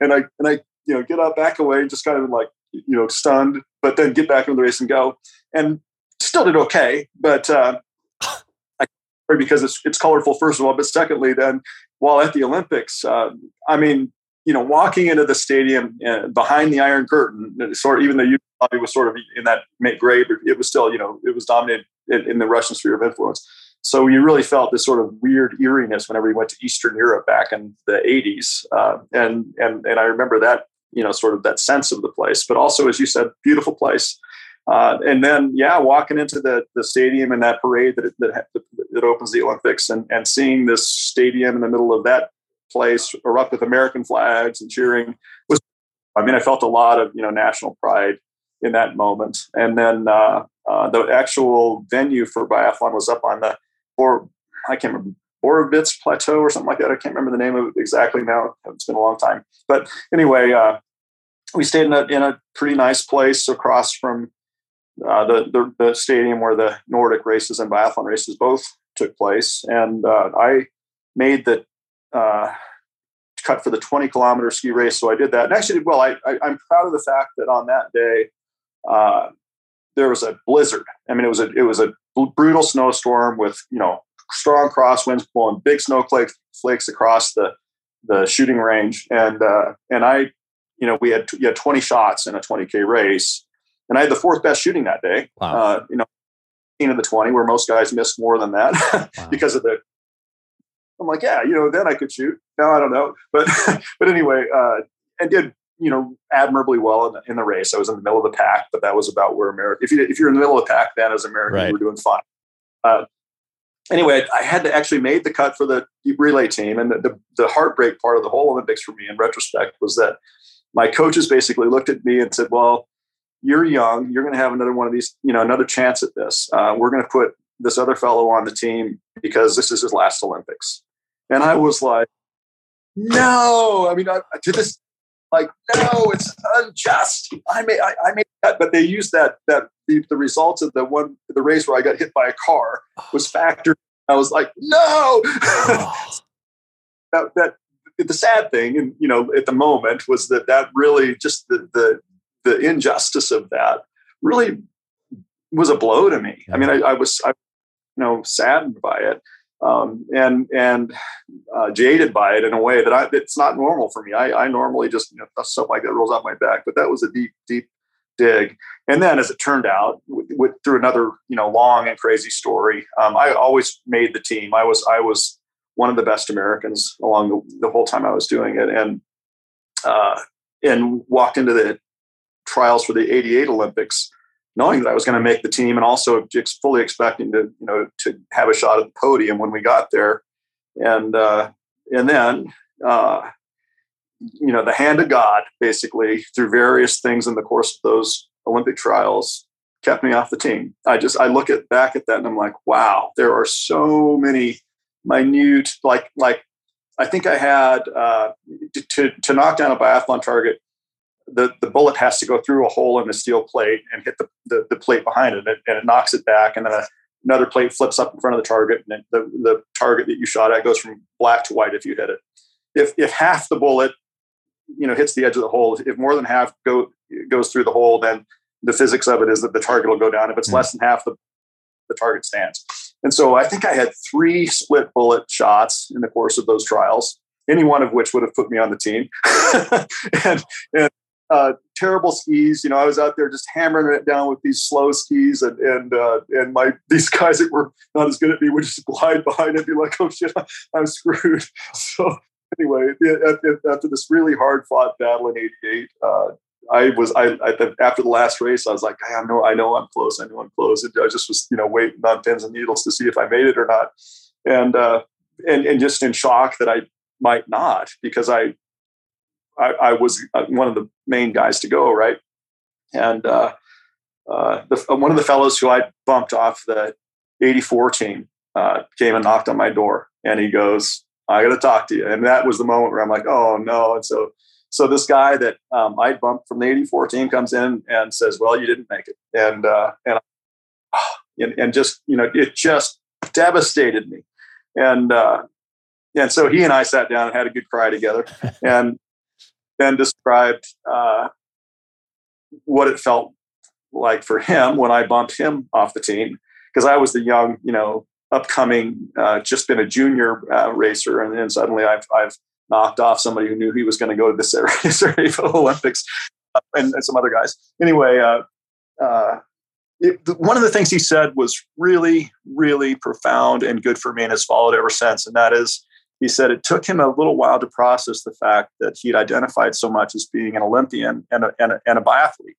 and I and I you know get up back away, just kind of like you know stunned, but then get back into the race and go, and still did okay. But uh, I because it's it's colorful first of all, but secondly, then while at the Olympics, uh, I mean you know, walking into the stadium uh, behind the Iron Curtain, sort of, even though Yugoslavia was sort of in that but it was still, you know, it was dominated in, in, the Russian sphere of influence. So you really felt this sort of weird eeriness whenever you went to Eastern Europe back in the 80s. Uh, and, and, and I remember that, you know, sort of that sense of the place, but also, as you said, beautiful place. Uh, and then, yeah, walking into the, the stadium and that parade that, that, that opens the Olympics and, and seeing this stadium in the middle of that place erupt with American flags and cheering was. I mean, I felt a lot of you know national pride in that moment. And then uh, uh, the actual venue for biathlon was up on the or I can't remember Borovitz Plateau or something like that. I can't remember the name of it exactly now. It's been a long time. But anyway, uh, we stayed in a, in a pretty nice place across from uh, the, the, the stadium where the Nordic races and biathlon races both took place, and uh, I made the uh, cut for the 20 kilometer ski race. So I did that, and actually, did well, I, I am proud of the fact that on that day uh, there was a blizzard. I mean, it was a it was a brutal snowstorm with you know strong crosswinds blowing big snowflakes flakes across the the shooting range, and uh, and I, you know, we had you had 20 shots in a 20k race, and I had the fourth best shooting that day. Wow. Uh, you know, of the 20, where most guys missed more than that wow. because of the. I'm like, yeah, you know, then I could shoot. No, I don't know, but but anyway, uh, and did you know admirably well in the, in the, race. I was in the middle of the pack, but that was about where America. If you if you're in the middle of the pack, then as American, right. you were doing fine. Uh, anyway, I had to actually made the cut for the relay team, and the, the, the heartbreak part of the whole Olympics for me, in retrospect, was that my coaches basically looked at me and said, "Well, you're young. You're going to have another one of these, you know, another chance at this. Uh, we're going to put this other fellow on the team because this is his last Olympics." And I was like, "No!" I mean, I, to this, like, no, it's unjust. I made, I, I made that, but they used that that the, the results of the one the race where I got hit by a car was factored. I was like, no. that, that the sad thing, and you know, at the moment, was that that really just the the the injustice of that really was a blow to me. I mean, I, I was, I, you know, saddened by it, um, and and uh, jaded by it in a way that I it's not normal for me. I, I normally just you know, stuff like that rolls off my back, but that was a deep, deep dig. And then, as it turned out, with, through another you know long and crazy story, um, I always made the team. I was I was one of the best Americans along the, the whole time I was doing it, and uh, and walked into the trials for the '88 Olympics, knowing that I was going to make the team, and also just fully expecting to you know to have a shot at the podium when we got there, and uh, and then. Uh, you know the hand of god basically through various things in the course of those olympic trials kept me off the team i just i look at back at that and i'm like wow there are so many minute like like i think i had uh, to, to knock down a biathlon target the, the bullet has to go through a hole in the steel plate and hit the, the, the plate behind it and, it and, it knocks it back and then a, another plate flips up in front of the target and the, the target that you shot at goes from black to white if you hit it. If, if half the bullet you know hits the edge of the hole if more than half go goes through the hole then the physics of it is that the target will go down. If it's mm-hmm. less than half the the target stands. And so i think i had three split bullet shots in the course of those trials any one of which would have put me on the team. And, and uh, terrible skis. You know, I was out there just hammering it down with these slow skis, and and uh, and my these guys that were not as good at me would just glide behind and be like, "Oh shit, I'm screwed." So anyway, after this really hard fought battle in '88, uh, I was I, I, after the last race, I was like, I know, I know, I'm close. I know I'm close. And I just was, you know, waiting on pins and needles to see if I made it or not, and uh, and and just in shock that I might not because I I, I was uh, one of the main guys to go right, and uh, uh, the, one of the fellows who I bumped off the '84 team uh, came and knocked on my door, and he goes, I got to talk to you. And that was the moment where I'm like, oh no. And so, so this guy that um, I bumped from the 84 team comes in and says, well, you didn't make it. And, uh, and, and, and just, you know, it just devastated me. And, uh, and so he and I sat down and had a good cry together and then described uh, what it felt like for him when I bumped him off the team. Because I was the young, you know, upcoming, uh, just been a junior uh, racer, and then suddenly I've I've knocked off somebody who knew he was going to go to the Sarajevo Olympics, uh, and, and, some other guys. Anyway, uh, uh, it, one of the things he said was really, really profound and good for me, and has followed ever since. And that is, he said it took him a little while to process the fact that he'd identified so much as being an Olympian and a, and a, and a biathlete.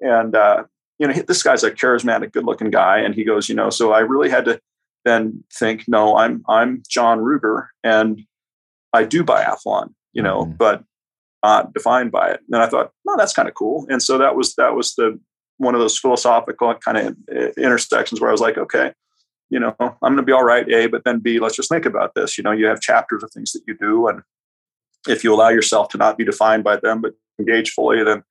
And uh, you know, this guy's a charismatic, good-looking guy, and he goes, you know, so I really had to then think, no, I'm I'm John Ruger and I do biathlon, you know, mm-hmm. but not defined by it. And I thought, well, that's kind of cool. And so that was that was the one of those philosophical kind of intersections where I was like, okay, you know, I'm going to be all right, A, but then B, let's just think about this. You know, you have chapters of things that you do, and if you allow yourself to not be defined by them, but engage fully, then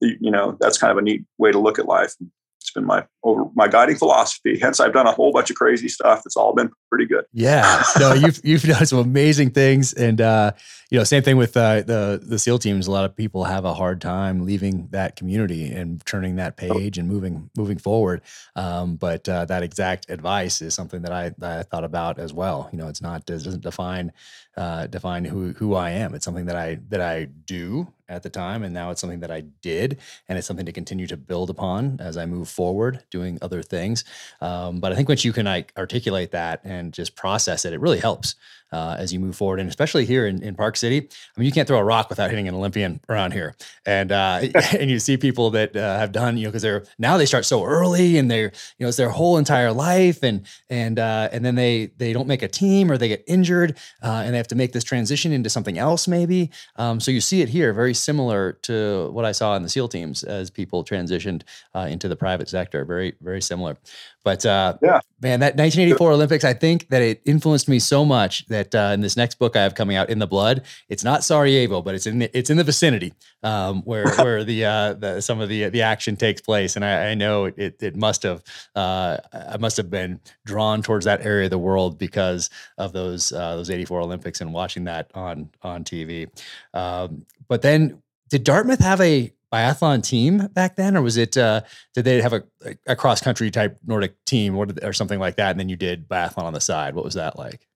you know that's kind of a neat way to look at life. It's been my over my guiding philosophy. Hence, I've done a whole bunch of crazy stuff. It's all been pretty good. Yeah, no, you've you've done some amazing things, and uh, you know, same thing with uh, the the SEAL teams. A lot of people have a hard time leaving that community and turning that page and moving moving forward. Um, but uh, that exact advice is something that I, that I thought about as well. You know, it's not it doesn't define uh, define who who I am. It's something that I that I do at the time, and now it's something that I did, and it's something to continue to build upon as I move forward, doing other things. Um, but I think once you can like articulate that and just process it, it really helps uh, as you move forward. And especially here in, in Park City, I mean, you can't throw a rock without hitting an Olympian around here. And uh, and you see people that uh, have done, you know, because they're now they start so early and they're, you know, it's their whole entire life, and and uh, and then they they don't make a team or they get injured uh, and they have to make this transition into something else maybe. Um, so you see it here, very similar to what I saw in the SEAL teams as people transitioned uh, into the private sector. Very very similar. But uh, yeah, man, that 1984 Olympics, I think that it influenced me so much that uh, in this next book I have coming out, In the Blood, it's not Sarajevo, but it's in the, it's in the vicinity um, where where the, uh, the, some of the the action takes place, and I, I know it it must have uh, I must have been drawn towards that area of the world because of those uh, those 84 Olympics and watching that on on TV. Um, but then, did Dartmouth have a biathlon team back then, or was it? Uh, did they have a, a cross country type Nordic team, or, or something like that, and then you did biathlon on the side? What was that like?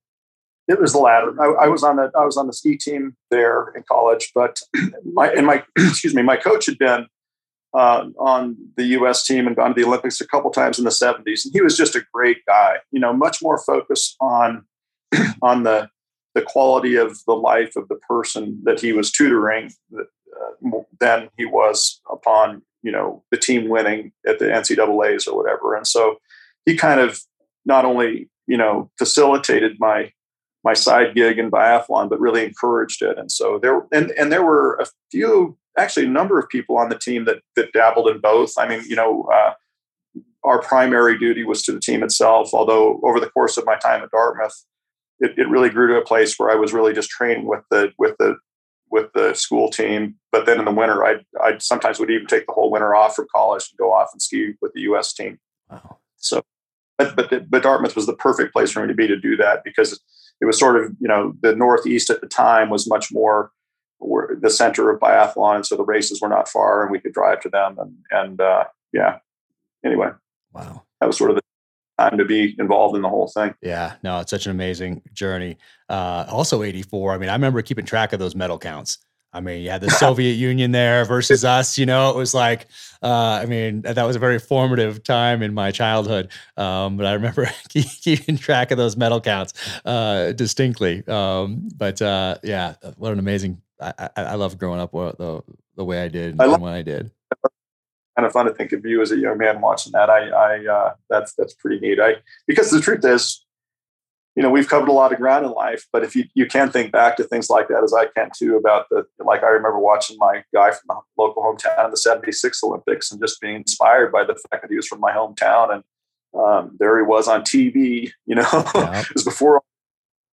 It was the latter. I, I, was on the I was on the ski team there in college, but my and my excuse me, my coach had been uh, on the U.S. team and gone to the Olympics a couple times in the '70s, and he was just a great guy. You know, much more focused on on the the quality of the life of the person that he was tutoring than he was upon you know the team winning at the NCAA's or whatever. And so he kind of not only you know facilitated my my side gig in biathlon, but really encouraged it. And so there and and there were a few actually a number of people on the team that that dabbled in both. I mean, you know. Uh, our primary duty was to the team itself, although over the course of my time at Dartmouth, it, it really grew to a place where I was really just training with the with the with the school team. But then in the winter, I I sometimes would even take the whole winter off from college and go off and ski with the U.S. team. Wow. So, but but but Dartmouth was the perfect place for me to be to do that because it was sort of you know the Northeast at the time was much more the center of biathlon, so the races were not far, and we could drive to them. And and uh, yeah, anyway, wow, that was sort of the time to be involved in the whole thing. Yeah, no, it's such an amazing journey. Uh, also, 84. I mean, I remember keeping track of those medal counts. I mean, you had the Soviet Union there versus us. You know, it was like, uh, I mean, that was a very formative time in my childhood. Um, but I remember keeping track of those medal counts uh, distinctly. Um, but uh, yeah, what an amazing! I, I, I love growing up the the way I did I love, when I did kind of fun to think of you as a young man watching that. I, I uh, that's that's pretty neat. I because the truth is, you know, we've covered a lot of ground in life, but if you you can think back to things like that, as I can too, about the like I remember watching my guy from the local hometown in the '76 Olympics and just being inspired by the fact that he was from my hometown and um, there he was on TV. You know, yeah. it was before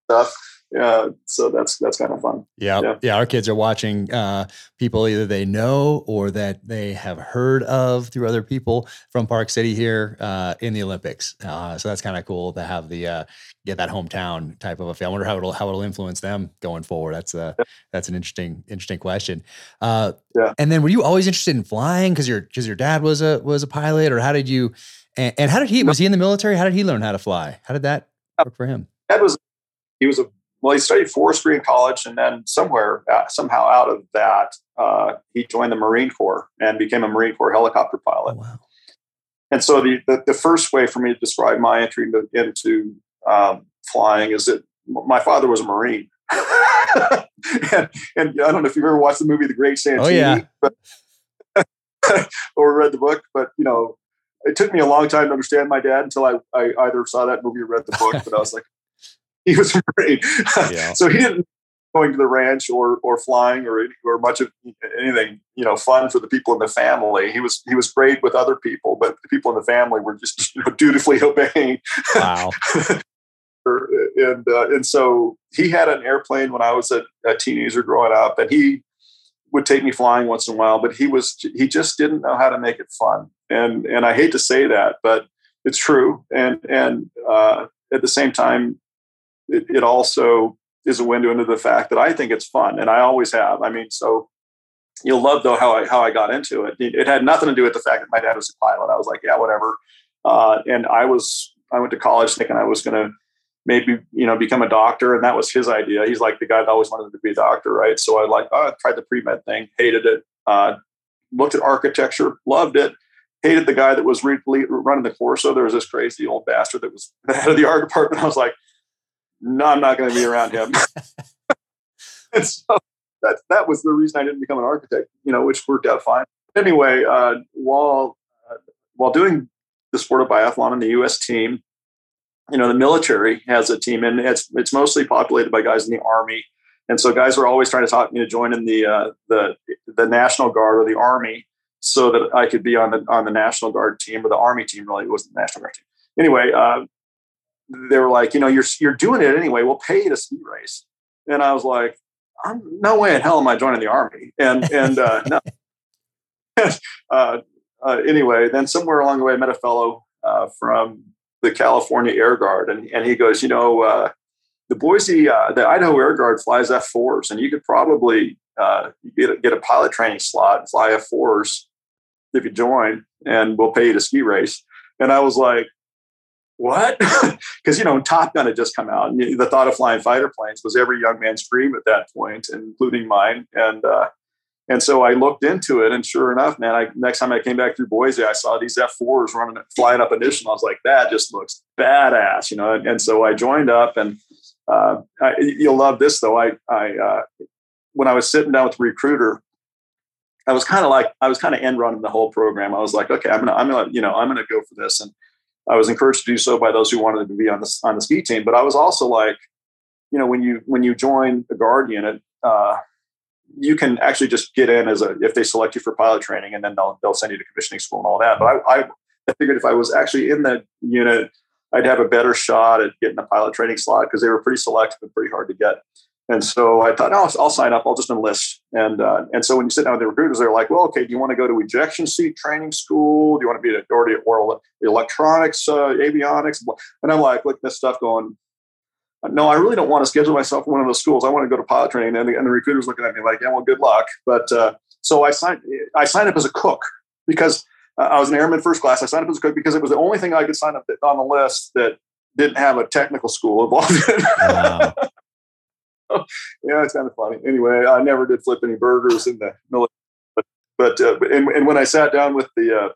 stuff yeah so that's that's kind of fun. Yeah yeah, yeah our kids are watching uh, people either they know or that they have heard of through other people from park city here uh, in the olympics. Uh, so that's kind of cool to have the uh, get that hometown type of a feel. I wonder how it'll how it'll influence them going forward. That's a yeah. that's an interesting interesting question. Uh, yeah. and then were you always interested in flying because your because your dad was a was a pilot or how did you and, and how did he was he in the military? How did he learn how to fly? How did that work for him? that was he was a well, he studied forestry in college, and then somewhere, uh, somehow out of that, uh, he joined the Marine Corps and became a Marine Corps helicopter pilot. Oh, wow. And so the, the, the first way for me to describe my entry into, into um, flying is that my father was a Marine. and, and, I don't know if you've ever watched the movie The Great Santini, oh, yeah. but, or read the book, but you know, it took me a long time to understand my dad until I, I either saw that movie or read the book. But I was like, he was great. Yeah. so he didn't going to the ranch or or flying or or much of anything you know fun for the people in the family. He was he was great with other people, but the people in the family were just you know, dutifully obeying. Wow. and uh, and so he had an airplane when I was a, a teenager growing up, and he would take me flying once in a while. But he was he just didn't know how to make it fun, and and I hate to say that, but it's true. And and uh, at the same time, it, it also is a window into the fact that I think it's fun, and I always have. I mean, so you'll love though how I how I got into it. It had nothing to do with the fact that my dad was a pilot. I was like, yeah, whatever. Uh, and I was I went to college thinking I was going to maybe you know become a doctor, and that was his idea. He's like the guy that always wanted to be a doctor, right? So I like oh, I tried the pre med thing, hated it. Uh, looked at architecture, loved it. Hated the guy that was re- running the course. So there was this crazy old bastard that was the head of the art department. I was like, no, I'm not going to be around him. and so that that was the reason I didn't become an architect, you know, which worked out fine. Anyway, uh, while uh, while doing the sport of biathlon in the U.S. team, you know, the military has a team, and it's it's mostly populated by guys in the army, and so guys were always trying to talk me to join in the uh, the the National Guard or the Army, so that I could be on the on the National Guard team or the Army team. Really, it wasn't the National Guard team. Anyway, uh, they were like, you know, you're you're doing it anyway. We'll pay you to ski race, and I was like, I'm no way in hell am I joining the army. And and uh, no. uh, uh, anyway, then somewhere along the way, I met a fellow uh, from the California Air Guard, and and he goes, you know, uh, the Boise, uh, the Idaho Air Guard flies F fours, and you could probably get a, get a pilot training slot and fly F fours if you join, and we'll pay you to ski race. And I was like, what? Because you know, Top Gun had just come out, and the thought of flying fighter planes was every young man's dream at that point, including mine. And uh, and so I looked into it, and sure enough, man, I next time I came back through Boise, I saw these F fours running, flying up initial. I was like, that just looks badass, you know. And, and so I joined up, and uh, I, you'll love this though. I I uh, when I was sitting down with the recruiter, I was kind of like I was kind of end running the whole program. I was like, okay, I'm gonna I'm gonna you know I'm gonna go for this and I was encouraged to do so by those who wanted to be on the on the ski team. But I was also like, you know, when you when you join a guard unit, uh, you can actually just get in as a if they select you for pilot training, and then they'll they'll send you to commissioning school and all that. But I, I, I figured if I was actually in the unit, I'd have a better shot at getting a pilot training slot because they were pretty selective and pretty hard to get. And so I thought, oh, I'll sign up. I'll just enlist. And uh, and so when you sit down with the recruiters, they're like, well, okay, do you want to go to ejection seat training school? Do you want to be an authority at already or electronics, uh, avionics? And I'm like, look, this stuff going. No, I really don't want to schedule myself for one of those schools. I want to go to pilot training. And the, and the recruiter's looking at me like, yeah, well, good luck. But uh, so I signed. I signed up as a cook because uh, I was an airman first class. I signed up as a cook because it was the only thing I could sign up on the list that didn't have a technical school involved in. Wow. yeah, it's kind of funny. Anyway, I never did flip any burgers in the military, but but uh, and, and when I sat down with the uh,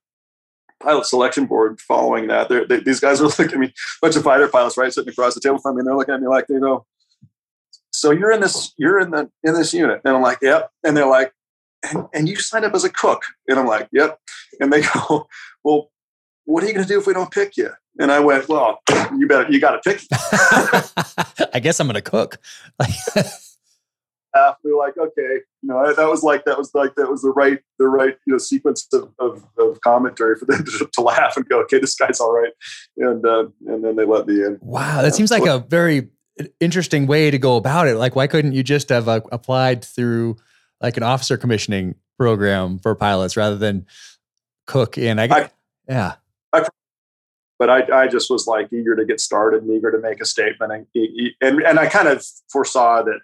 pilot selection board following that, they, these guys are looking at me, a bunch of fighter pilots, right, sitting across the table from me, and they're looking at me like they go, "So you're in this, you're in the in this unit," and I'm like, "Yep," and they're like, and, and you signed up as a cook, and I'm like, "Yep," and they go, "Well, what are you going to do if we don't pick you?" And I went, well, you better, you got to pick. I guess I'm going to cook. they're like, okay, you know, that was like, that was like, that was the right, the right, you know, sequence of, of, of commentary for them to, to, laugh and go, okay, this guy's all right. And, uh, and then they let me in. Wow. That seems like a very interesting way to go about it. Like, why couldn't you just have uh, applied through like an officer commissioning program for pilots rather than cook in? I, I yeah. But I, I just was like eager to get started and eager to make a statement and and, and I kind of foresaw that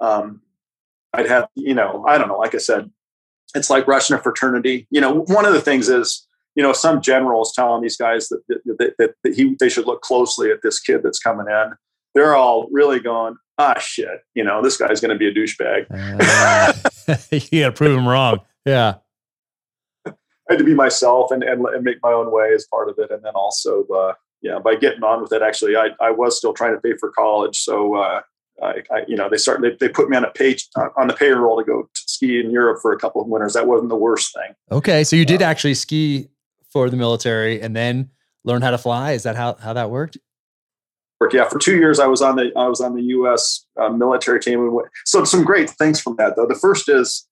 um, I'd have you know I don't know like I said it's like rushing a fraternity. You know one of the things is you know some generals telling these guys that that, that, that he they should look closely at this kid that's coming in. They're all really going ah shit you know this guy's going to be a douchebag. Uh, you got to prove him wrong. Yeah had to be myself and, and, and make my own way as part of it. And then also, uh, yeah, by getting on with it, actually, I, I was still trying to pay for college. So, uh, I, I, you know, they started, they, they put me on a page on the payroll to go to ski in Europe for a couple of winters. That wasn't the worst thing. Okay. So you did uh, actually ski for the military and then learn how to fly. Is that how, how that worked? Yeah, for two years I was on the I was on the U.S. Uh, military team. and So some great things from that though. The first is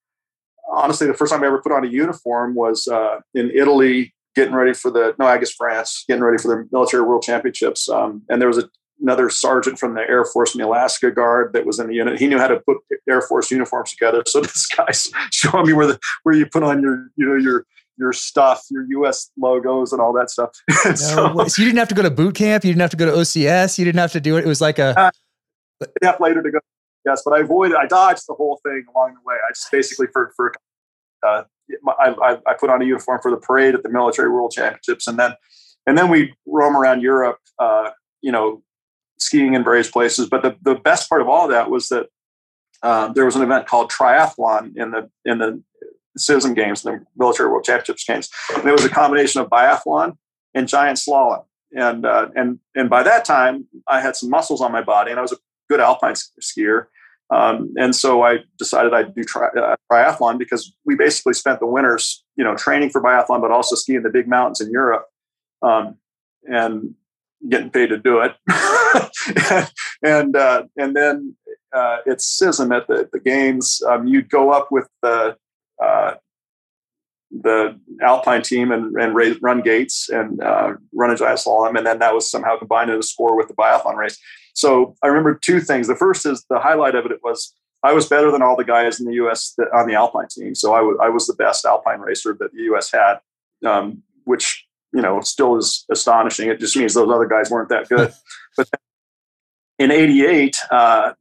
honestly, the first time I ever put on a uniform was uh, in Italy, getting ready for the no, I guess France, getting ready for the military world championships. Um, and there was a, another sergeant from the Air Force in the Alaska Guard that was in the unit. He knew how to put Air Force uniforms together. So this guy's showing me where the where you put on your you know your your stuff, your U.S. logos, and all that stuff. no, so, so, you didn't have to go to boot camp. You didn't have to go to OCS. You didn't have to do it. It was like a. Uh, yeah, later to go. Yes, but I avoided. I dodged the whole thing along the way. I just basically for for. Uh, I, I put on a uniform for the parade at the military world championships, and then and then we roam around Europe. Uh, you know, skiing in various places. But the, the best part of all of that was that um, there was an event called triathlon in the in the CISM games, the military world championships games. And it was a combination of biathlon and giant slalom. And uh, and and by that time, I had some muscles on my body, and I was a good alpine skier. Um, and so I decided I'd do tri- uh, triathlon because we basically spent the winters, you know, training for biathlon, but also skiing the big mountains in Europe. Um, and getting paid to do it. and uh, and then uh, it's CISM at the, the games. Um, you'd go up with the uh, the Alpine team and, and run gates and uh, run a giant slalom, and then that was somehow combined in a score with the biathlon race. So I remember two things. The first is the highlight of it was I was better than all the guys in the U.S. That, on the Alpine team. So I, w- I was the best Alpine racer that the U.S. had, um, which you know, still is astonishing. It just means those other guys weren't that good. but in '88, uh,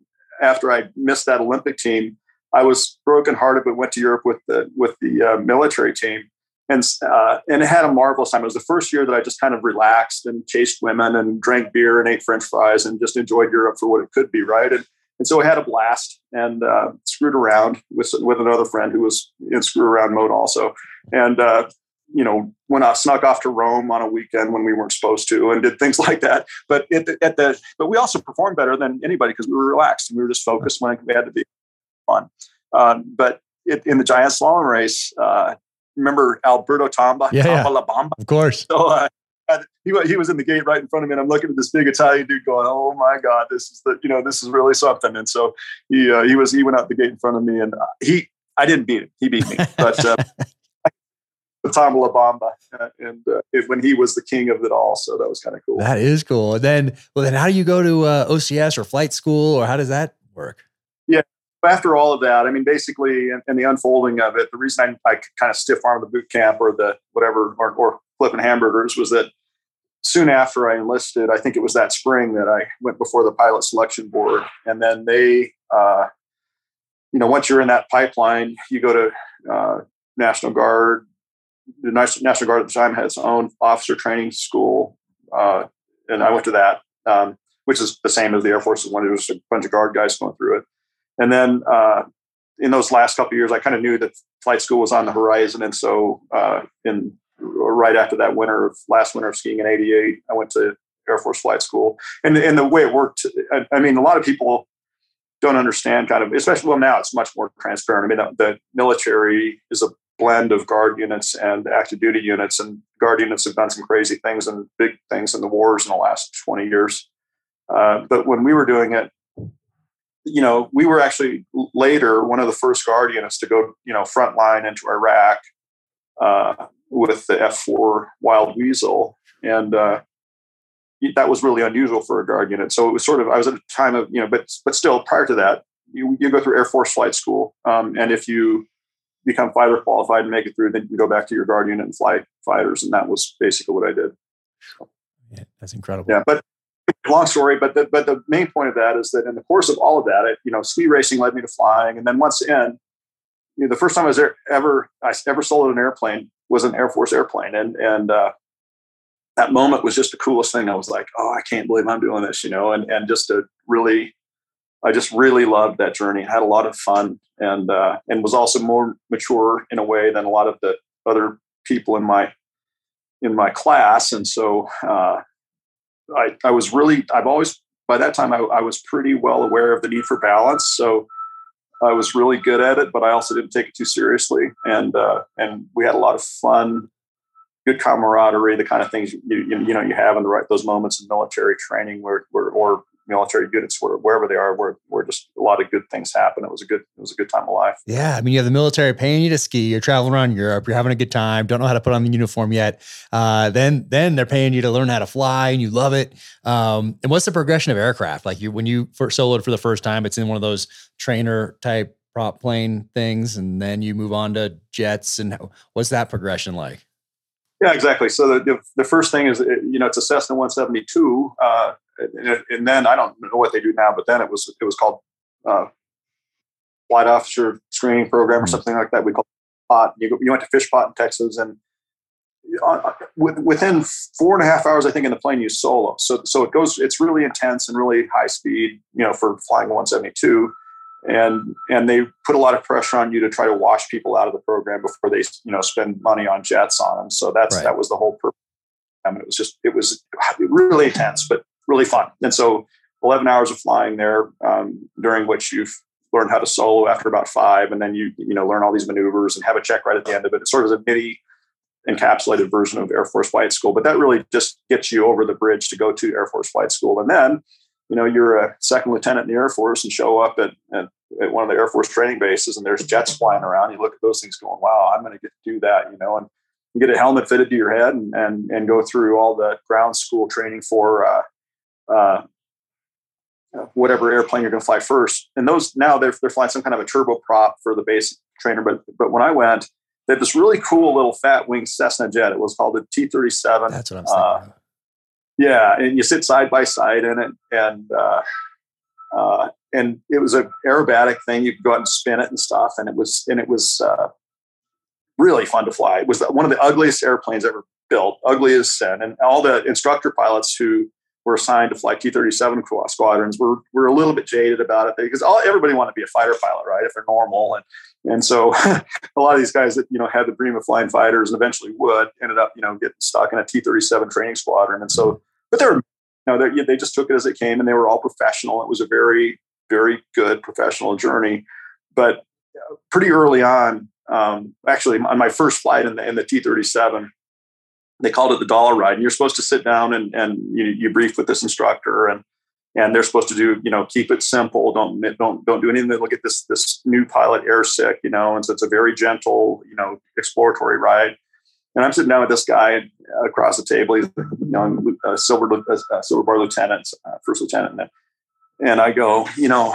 after I missed that Olympic team, I was brokenhearted, but went to Europe with the with the uh, military team, and uh, and it had a marvelous time. It was the first year that I just kind of relaxed and chased women and drank beer and ate French fries and just enjoyed Europe for what it could be, right? And and so I had a blast and uh, screwed around with with another friend who was in screw around mode also, and uh, you know, went off, snuck off to Rome on a weekend when we weren't supposed to, and did things like that. But at the, at the but we also performed better than anybody because we were relaxed and we were just focused when we had to be fun. Um, but it, in the giant slalom race, uh, remember Alberto Tomba, yeah, Tomba yeah. La Bamba, of course. So uh, he he was in the gate right in front of me, and I'm looking at this big Italian dude going, "Oh my God, this is the you know this is really something." And so he uh, he was he went out the gate in front of me, and uh, he I didn't beat him, he beat me, but. Uh, Tom Bamba, uh, and uh, when he was the king of it all. So that was kind of cool. That is cool. And then, well, then how do you go to uh, OCS or flight school, or how does that work? After all of that, I mean, basically, in the unfolding of it, the reason I, I kind of stiff armed the boot camp or the whatever, or, or flipping hamburgers was that soon after I enlisted, I think it was that spring that I went before the pilot selection board, and then they, uh, you know, once you're in that pipeline, you go to uh, National Guard, the National Guard at the time had its own officer training school, uh, and I went to that, um, which is the same as the Air Force one. It was a bunch of guard guys going through it, and then uh, in those last couple years, I kind of knew that flight school was on the horizon, and so uh, in right after that winter of last winter of skiing in '88, I went to Air Force flight school, and and the way it worked, I, I mean, a lot of people don't understand kind of especially well now it's much more transparent i mean the, the military is a blend of guard units and active duty units. And guard units have done some crazy things and big things in the wars in the last 20 years. Uh, but when we were doing it, you know, we were actually later one of the first guard units to go, you know, frontline into Iraq uh, with the F4 Wild Weasel. And uh, that was really unusual for a guard unit. So it was sort of, I was at a time of, you know, but, but still prior to that, you, you go through Air Force flight school. Um, and if you become fighter qualified and make it through, then you can go back to your guard unit and fly fighters. And that was basically what I did. Yeah, that's incredible. Yeah, but long story, but the, but the main point of that is that in the course of all of that, it, you know, ski racing led me to flying, and then once in, you know, the first time I was there, ever I ever sold an airplane was an Air Force airplane, and and uh, that moment was just the coolest thing. I was like, oh, I can't believe I'm doing this, you know, and and just to really I just really loved that journey. Had a lot of fun, and uh, and was also more mature in a way than a lot of the other people in my in my class. And so uh, I I was really I've always by that time I, I was pretty well aware of the need for balance. So I was really good at it, but I also didn't take it too seriously. And uh, and we had a lot of fun, good camaraderie, the kind of things you you, you know you have in the right those moments in military training where, where or military units where wherever they are where where just a lot of good things happen it was a good it was a good time of life yeah i mean you have the military paying you to ski you're traveling around europe you're having a good time don't know how to put on the uniform yet uh, then then they're paying you to learn how to fly and you love it um, and what's the progression of aircraft like you when you first soloed for the first time it's in one of those trainer type prop plane things, and then you move on to jets. And what's that progression like? Yeah, exactly. So the, the, the first thing is, you know, it's a Cessna 172, uh, and, and, then I don't know what they do now, but then it was it was called uh, flight officer screening program or mm-hmm. something like that. We call it pot. You, you went to Fishpot in Texas, and uh, uh within four and a half hours, I think in the plane you solo. So so it goes. It's really intense and really high speed. You know, for flying a 172 and and they put a lot of pressure on you to try to wash people out of the program before they you know spend money on jets on them. So that's right. that was the whole purpose. I mean, it was just it was really intense, but really fun. And so 11 hours of flying there, um, during which you've learned how to solo after about five, and then you you know learn all these maneuvers and have a check right at the end of it. It's sort of a mini encapsulated version of Air Force Flight School, but that really just gets you over the bridge to go to Air Force Flight School, and then you know you're a second lieutenant in the Air Force and show up at, at, at one of the Air Force training bases and there's jets flying around. You look at those things going, wow, I'm going to get to do that, you know, and you get a helmet fitted to your head and and, and go through all the ground school training for uh, uh, whatever airplane you're going to fly first. And those now they're they're flying some kind of a turboprop for the basic trainer. But but when I went, they had this really cool little fat wing Cessna jet. It was called the T-37. That's what I'm saying. Uh, yeah, and you sit side by side in it, and uh, uh, and it was an aerobatic thing. You could go out and spin it and stuff, and it was and it was uh, really fun to fly. It was one of the ugliest airplanes ever built, ugliest sin, and all the instructor pilots who were assigned to fly T-37 squadrons we were were a little bit jaded about it because all everybody wanted to be a fighter pilot, right? If they're normal, and and so a lot of these guys that you know had the dream of flying fighters and eventually would ended up you know getting stuck in a T-37 training squadron, and so but they're you know they just took it as it came, and they were all professional. It was a very very good professional journey, but uh, pretty early on, um, actually on my first flight in the in the T-37 they called it the dollar ride and you're supposed to sit down and, and you, you brief with this instructor and and they're supposed to do you know keep it simple don't don't don't do anything that look at this this new pilot air sick you know and so it's a very gentle you know exploratory ride. And i'm sitting down with this guy across the table he's you know a silver a silver bar lieutenant uh, first lieutenant and, and i go you know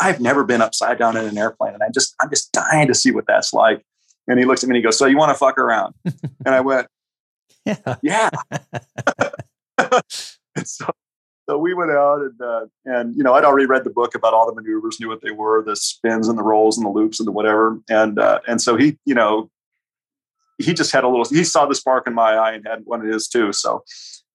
i've never been upside down in an airplane and i just i'm just dying to see what that's like. And he looks at me and he goes so you want to fuck around? And i went yeah. Yeah. so, so we went out and uh, and you know I'd already read the book about all the maneuvers, knew what they were, the spins and the rolls and the loops and the whatever, and uh, and so he you know he just had a little he saw the spark in my eye and had one of his too. So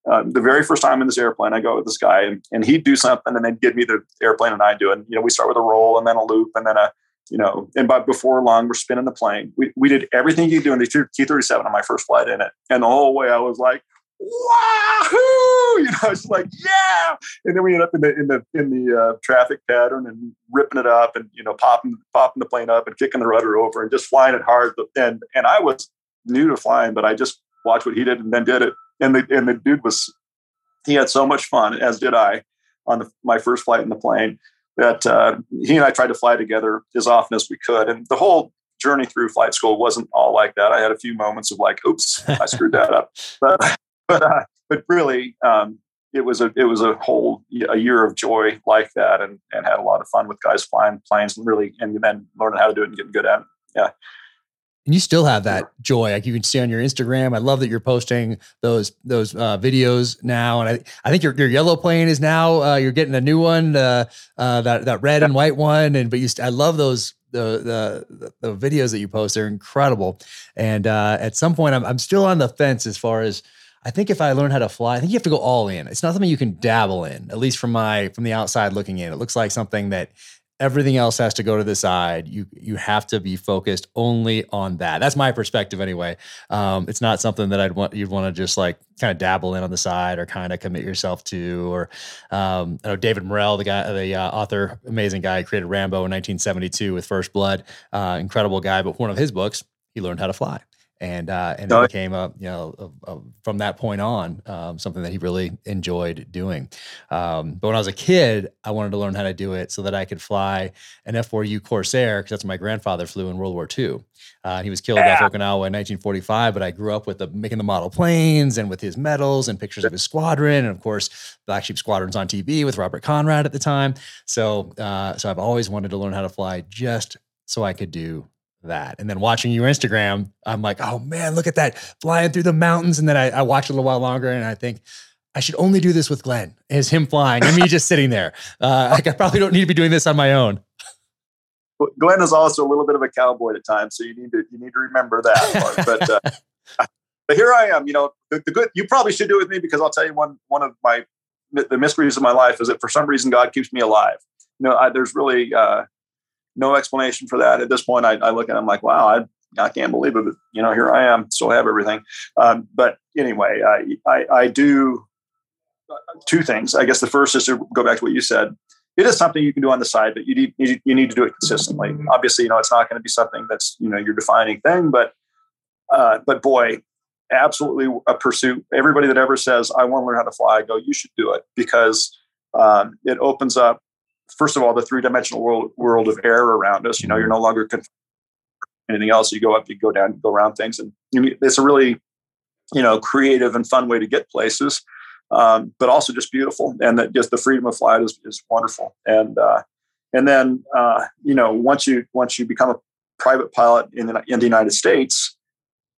uh, the very first time in this airplane, I go with this guy and, and he'd do something and then give me the airplane and I do it. And, you know, we start with a roll and then a loop and then a you know, and by before long, we're spinning the plane. We, we did everything you do in the T 37 on my first flight in it. And the whole way I was like, wahoo! You know, it's like, yeah. And then we end up in the in the in the uh, traffic pattern and ripping it up and you know, popping popping the plane up and kicking the rudder over and just flying it hard. And and I was new to flying, but I just watched what he did and then did it. And the and the dude was he had so much fun, as did I, on the, my first flight in the plane that uh, he and I tried to fly together as often as we could. And the whole journey through flight school wasn't all like that. I had a few moments of like, "Oops, I screwed that up," but but uh, but really, um, it was a it was a whole a year of joy like that, and and had a lot of fun with guys flying planes and really and then learning how to do it and getting good at it. Yeah. And you still have that joy, like you can see on your Instagram. I love that you're posting those those uh, videos now, and I I think your your yellow plane is now uh, you're getting a new one, uh, uh that that red and white one, and but you I love those the the the videos that you post. They're incredible, and uh, at some point I'm I'm still on the fence as far as. I think if I learn how to fly, I think you have to go all in. It's not something you can dabble in, at least from my from the outside looking in. It looks like something that everything else has to go to the side. You you have to be focused only on that. That's my perspective anyway. Um, it's not something that I'd want you'd want to just like kind of dabble in on the side or kind of commit yourself to. Or um, I know David Morrell, the guy, the uh, author, amazing guy, created Rambo in 1972 with First Blood. Uh, incredible guy, but one of his books, he learned how to fly and uh, and it became a you know a, a, from that point on um, something that he really enjoyed doing. Um, but when I was a kid, I wanted to learn how to do it so that I could fly an F4U Corsair because that's what my grandfather flew in World War II. Uh, he was killed yeah. off Okinawa in 1945, but I grew up with the, making the model planes and with his medals and pictures of his squadron, and of course Black Sheep Squadrons on TV with Robert Conrad at the time. So uh, so I've always wanted to learn how to fly just so I could do that. And then watching your Instagram, I'm like, oh man, look at that flying through the mountains. And then I, I watch a little while longer and I think, I should only do this with Glenn. Is him flying and me just sitting there. Uh, like I probably don't need to be doing this on my own. Glenn is also a little bit of a cowboy at times, so you need to you need to remember that part. But uh, but here I am. You know, the, the, good. You probably should do it with me because I'll tell you one one of my the mysteries of my life is that for some reason God keeps me alive. You know, I, there's really uh, no explanation for that at this point. I, I look at it, I'm like, wow, I I can't believe it. But, you know, here I am, still have everything. Um, but anyway, I, I, I do two things. I guess the first is to go back to what you said. It is something you can do on the side, but you need you need to do it consistently. Obviously, you know it's not going to be something that's you know your defining thing, but uh, but boy, absolutely a pursuit. Everybody that ever says I want to learn how to fly, I go you should do it because um, it opens up first of all the three dimensional world world of air around us. You know you're no longer confined anything else. You go up, you go down, you go around things, and it's a really you know creative and fun way to get places um, but also just beautiful. And that just the freedom of flight is, is wonderful. And uh, and then uh, you know once you once you become a private pilot in the, in the United States,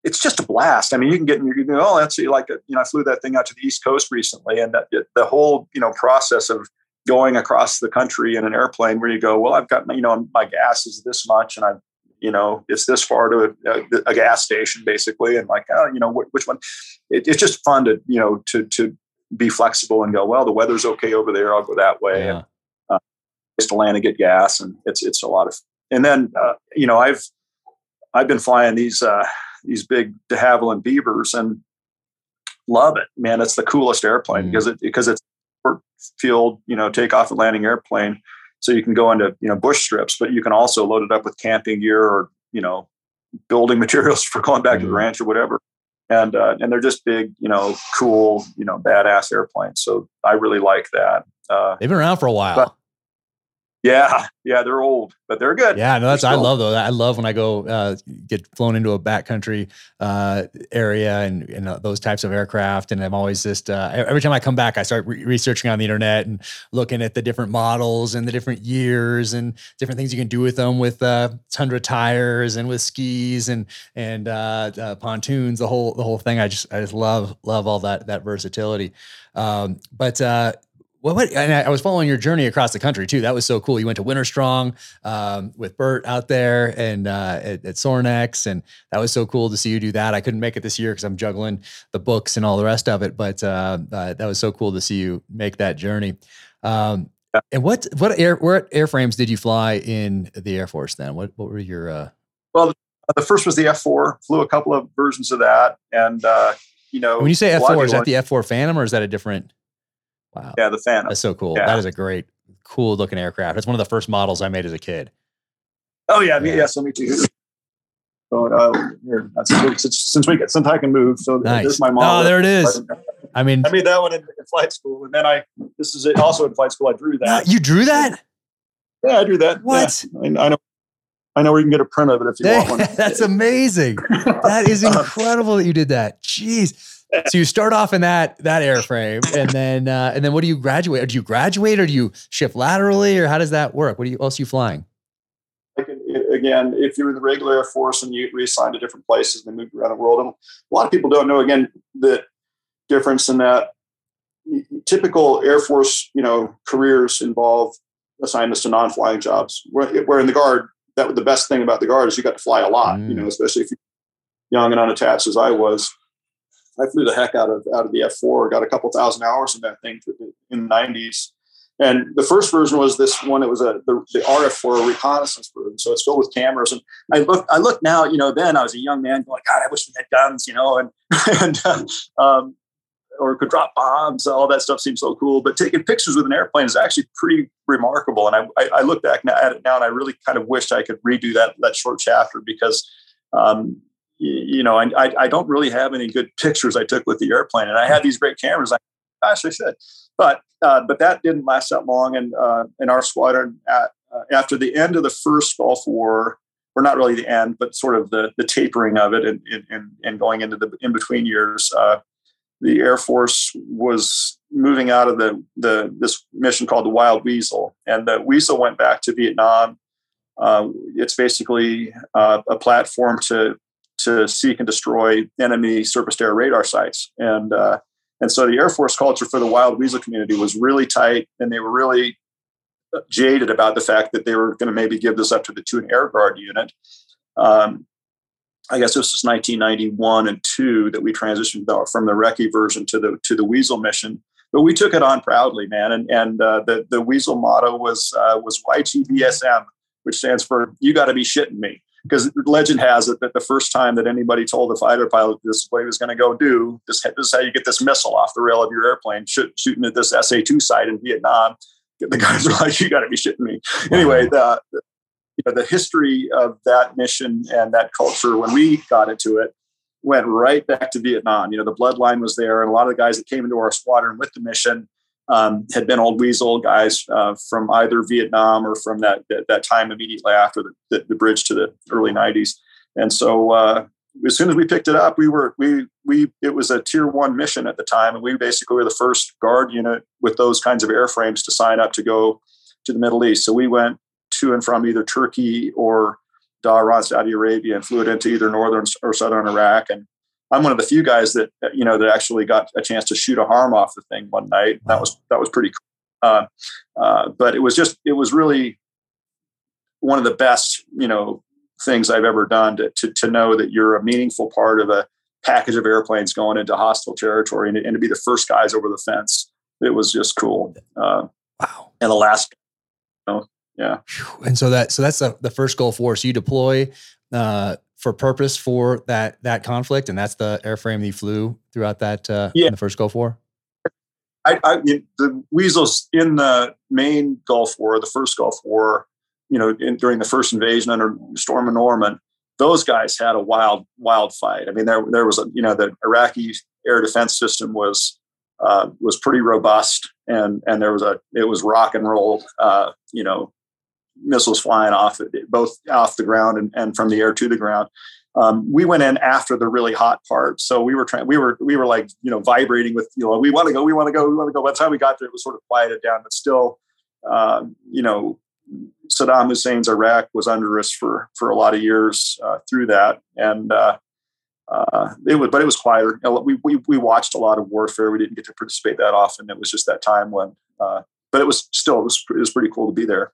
it's just a blast. I mean, you can get in your, you know, oh, that's like, a, you know, I flew that thing out to the East Coast recently, and that, the whole, you know, process of going across the country in an airplane where you go, well, I've got, you know, my gas is this much, and I've, you know, it's this far to a, a gas station, basically, and like, oh, you know, which one? It, it's just fun to, you know, to to be flexible and go, well, the weather's okay over there. I'll go that way. Yeah. And, uh, to land and get gas. And it's, it's a lot of, and then, uh, you know, I've, I've been flying these, uh, these big de Havilland Beavers and love it, man. It's the coolest airplane mm. because it, because it's field, you know, takeoff and landing airplane. So you can go into, you know, bush strips, but you can also load it up with camping gear or, you know, building materials for going back mm. to the mm. ranch or whatever and uh, and they're just big, you know, cool, you know, badass airplanes. So I really like that. Uh, They've been around for a while. Yeah, yeah, they're old, but they're good. Yeah, no, that's I love though. I love when I go uh, get flown into a backcountry uh, area and, and uh, those types of aircraft, and I'm always just uh, every time I come back, I start re- researching on the internet and looking at the different models and the different years and different things you can do with them with uh, tundra tires and with skis and and uh, pontoons, the whole the whole thing. I just I just love love all that that versatility. Um, but well, what, and I was following your journey across the country too. That was so cool. You went to Winter Strong um, with Bert out there and uh, at, at Sorinex, and that was so cool to see you do that. I couldn't make it this year because I'm juggling the books and all the rest of it, but uh, uh, that was so cool to see you make that journey. Um, yeah. And what what air what airframes did you fly in the Air Force then? What what were your uh... well? The first was the F4. Flew a couple of versions of that, and uh, you know, when you say F4, is that the F4 Phantom or is that a different? Wow. Yeah, the Phantom. That's so cool. Yeah. That is a great, cool looking aircraft. It's one of the first models I made as a kid. Oh yeah, yeah. yeah so me too. So uh, here, since, since we get since I can move. So nice. this is my model. Oh, there it is. I mean, I made that one in, in, flight school, and then I this is it also in flight school. I drew that. You drew that? Yeah, I drew that. What? Yeah, I, I know. I know where you can get a print of it if you want one. That's amazing. that is incredible that you did that. Jeez so you start off in that that airframe, and then uh, and then what do you graduate? Or do you graduate, or do you shift laterally, or how does that work? What do you else are you flying? Again, if you're in the regular Air Force and you reassign to different places, and they move around the world, and a lot of people don't know again the difference in that typical Air Force, you know, careers involve assignments to non-flying jobs. Where, where in the Guard, that the best thing about the Guard is you got to fly a lot. Mm. You know, especially if you're young and unattached as I was. I flew the heck out of out of the F4, got a couple thousand hours in that thing in the 90s. And the first version was this one. It was a the, the RF4 reconnaissance version, so it's filled with cameras. And I look, I look now. You know, then I was a young man going, God, I wish we had guns. You know, and and uh, um, or could drop bombs. All that stuff seems so cool. But taking pictures with an airplane is actually pretty remarkable. And I, I, I look back now at it now, and I really kind of wish I could redo that that short chapter because um, you know, I, I don't really have any good pictures I took with the airplane, and I had these great cameras. I actually should, but uh, but that didn't last that long. And uh, in our squadron, at, uh, after the end of the first Gulf War, or not really the end, but sort of the the tapering of it, and and, and going into the in between years, uh, the Air Force was moving out of the the this mission called the Wild Weasel, and the Weasel went back to Vietnam Uh, it's basically uh, a platform to to seek and destroy enemy surface-to-air radar sites, and uh, and so the Air Force culture for the wild weasel community was really tight, and they were really jaded about the fact that they were going to maybe give this up to the Toon Air Guard unit. Um, I guess this was 1991 and two that we transitioned from the Recce version to the to the Weasel mission. But we took it on proudly, man. And and uh, the the Weasel motto was uh, was YGBSM, which stands for "You got to be shitting me." Because legend has it that the first time that anybody told a fighter pilot this is what he was going to go do, this, this, is how you get this missile off the rail of your airplane, shoot, shooting at this SA 2 site in Vietnam. The guys were like, you got to be shitting me. Anyway, the, you know, the history of that mission and that culture when we got into it went right back to Vietnam. You know, the bloodline was there, and a lot of the guys that came into our squadron with the mission um, had been old Weasel guys uh, from either Vietnam or from that that, that time immediately after the, the, the, bridge to the early '90s. And so, uh, as soon as we picked it up, we were we we it was a tier one mission at the time, and we basically were the first guard unit with those kinds of airframes to sign up to go to the Middle East. So we went to and from either Turkey or Dhahran, Saudi Arabia, and flew it into either northern or southern Iraq. And I'm one of the few guys that you know that actually got a chance to shoot a HARM off the thing one night. That was that was pretty cool. Uh, uh, but it was just it was really one of the best you know things I've ever done to, to, to know that you're a meaningful part of a package of airplanes going into hostile territory and, and to be the first guys over the fence. It was just cool. Uh, wow. And the last, you know, yeah. And so that so that's the, the first Gulf War. So you deploy uh, for purpose for that that conflict, and that's the airframe that you flew throughout that uh, yeah. the first Gulf War. I, I the weasels in the main Gulf War, the first Gulf War, you know, in, during the first invasion under Stormin' Norman, those guys had a wild, wild fight. I mean, there there was a you know the Iraqi air defense system was uh, was pretty robust, and and there was a it was rock and roll, uh, you know, missiles flying off both off the ground and, and from the air to the ground. Um, we went in after the really hot part, so we were trying. We were we were like you know vibrating with you know we want to go, we want to go, we want to go. By the time we got there, it was sort of quieted down, but still, uh, you know, Saddam Hussein's Iraq was under us for for a lot of years uh, through that, and uh, uh, it was, but it was quieter. We, we we watched a lot of warfare. We didn't get to participate that often. It was just that time when, uh, but it was still it was it was pretty cool to be there.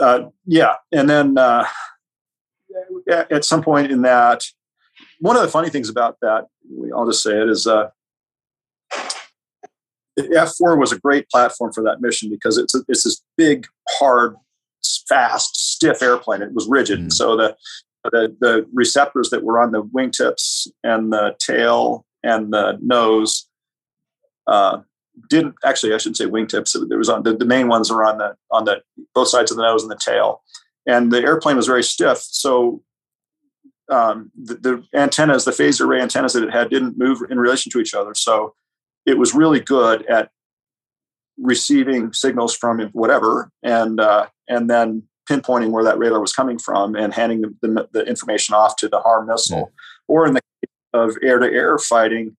Uh, yeah, and then uh, at some point in that, one of the funny things about that, I'll just say it is, uh, F4 was a great platform for that mission because it's a, it's this big, hard, fast, stiff airplane. It was rigid, mm-hmm. so the, the the receptors that were on the wingtips and the tail and the nose uh, didn't actually I shouldn't say wingtips. There was on the, the main ones are on the on the both sides of the nose and the tail, and the airplane was very stiff. So um, the, the, antennas, the phased array antennas that it had, didn't move in relation to each other. So it was really good at receiving signals from whatever, and uh, and then pinpointing where that radar was coming from and handing the, the, the information off to the HARM missile. Mm. Or in the case of air-to-air fighting,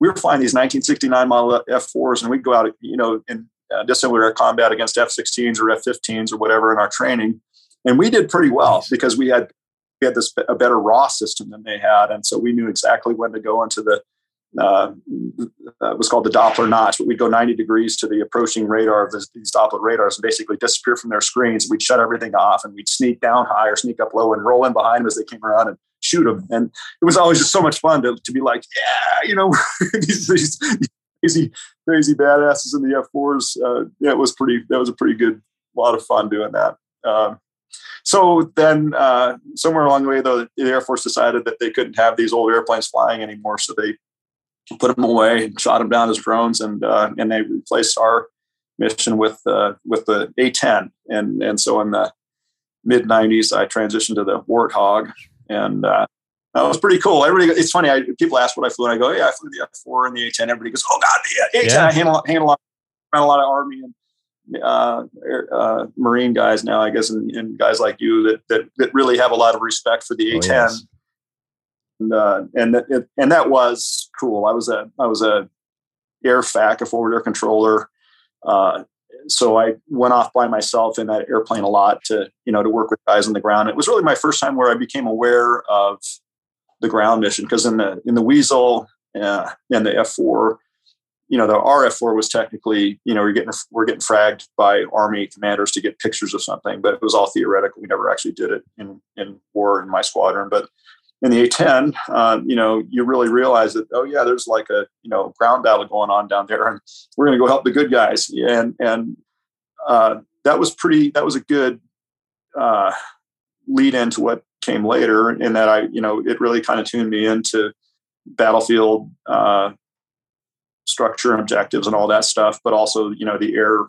we were flying these 1969 model F4s, and we'd go out, you know, in uh, dissimilar air combat against F-16s or F-15s or whatever in our training, and we did pretty well because we had we had this a better raw system than they had, and so we knew exactly when to go into the uh, uh, was called the Doppler notch, but we'd go 90 degrees to the approaching radar of this, these Doppler radars and basically disappear from their screens. We'd shut everything off and we'd sneak down high or sneak up low and roll in behind them as they came around and shoot them. And it was always just so much fun to, to be like, yeah, you know, these, these crazy, crazy badasses in the F4s. Uh, yeah, it was pretty, that was a pretty good, lot of fun doing that. Um, so then, uh, somewhere along the way, though, the Air Force decided that they couldn't have these old airplanes flying anymore. So they put them away and shot them down as drones, and uh, and they replaced our mission with uh, with the A10. And and so in the mid '90s, I transitioned to the Warthog, and uh, that was pretty cool. Everybody, it's funny. I, people ask what I flew, and I go, "Yeah, I flew the F4 and the A10." Everybody goes, "Oh God, the A10!" Yeah. I handle handle a lot, a lot of Army and uh, uh, Marine guys now, I guess, and, and, guys like you that, that that really have a lot of respect for the A10. Oh, yes and uh, and it, and that was cool. I was a I was a air fac, a forward air controller, uh, so I went off by myself in that airplane a lot to you know to work with guys on the ground. It was really my first time where I became aware of the ground mission because in the in the Weasel uh, and the F four, you know the RF four was technically you know we're getting we're getting fragged by Army commanders to get pictures of something, but it was all theoretical. We never actually did it in in war in my squadron, but in the A10, um, you know, you really realize that oh yeah, there's like a you know ground battle going on down there, and we're going to go help the good guys. And and uh, that was pretty. That was a good uh, lead into what came later. In that I you know it really kind of tuned me into battlefield uh, structure and objectives and all that stuff, but also you know the air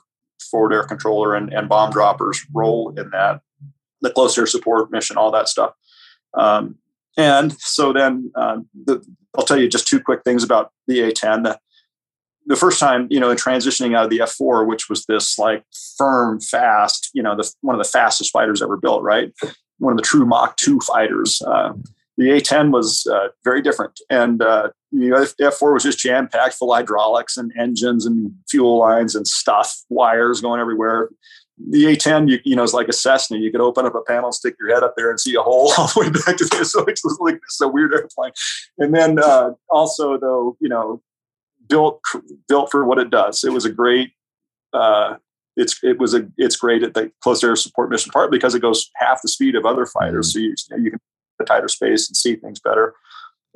forward air controller and, and bomb droppers role in that, the close air support mission, all that stuff. Um, and so then um, the, I'll tell you just two quick things about the A10. The, the first time, you know, transitioning out of the F4, which was this like firm, fast, you know, the one of the fastest fighters ever built, right? One of the true Mach 2 fighters. Uh, the A10 was uh, very different. And uh, you know, the F4 was just jam packed full hydraulics and engines and fuel lines and stuff, wires going everywhere the A10, you, you know, is like a Cessna. You could open up a panel, stick your head up there, and see a hole all the way back to this. So it's like this a weird airplane. And then uh, also, though, you know, built built for what it does. It was a great. Uh, it's it was a it's great at the close air support mission part because it goes half the speed of other fighters, mm-hmm. so you you can a tighter space and see things better.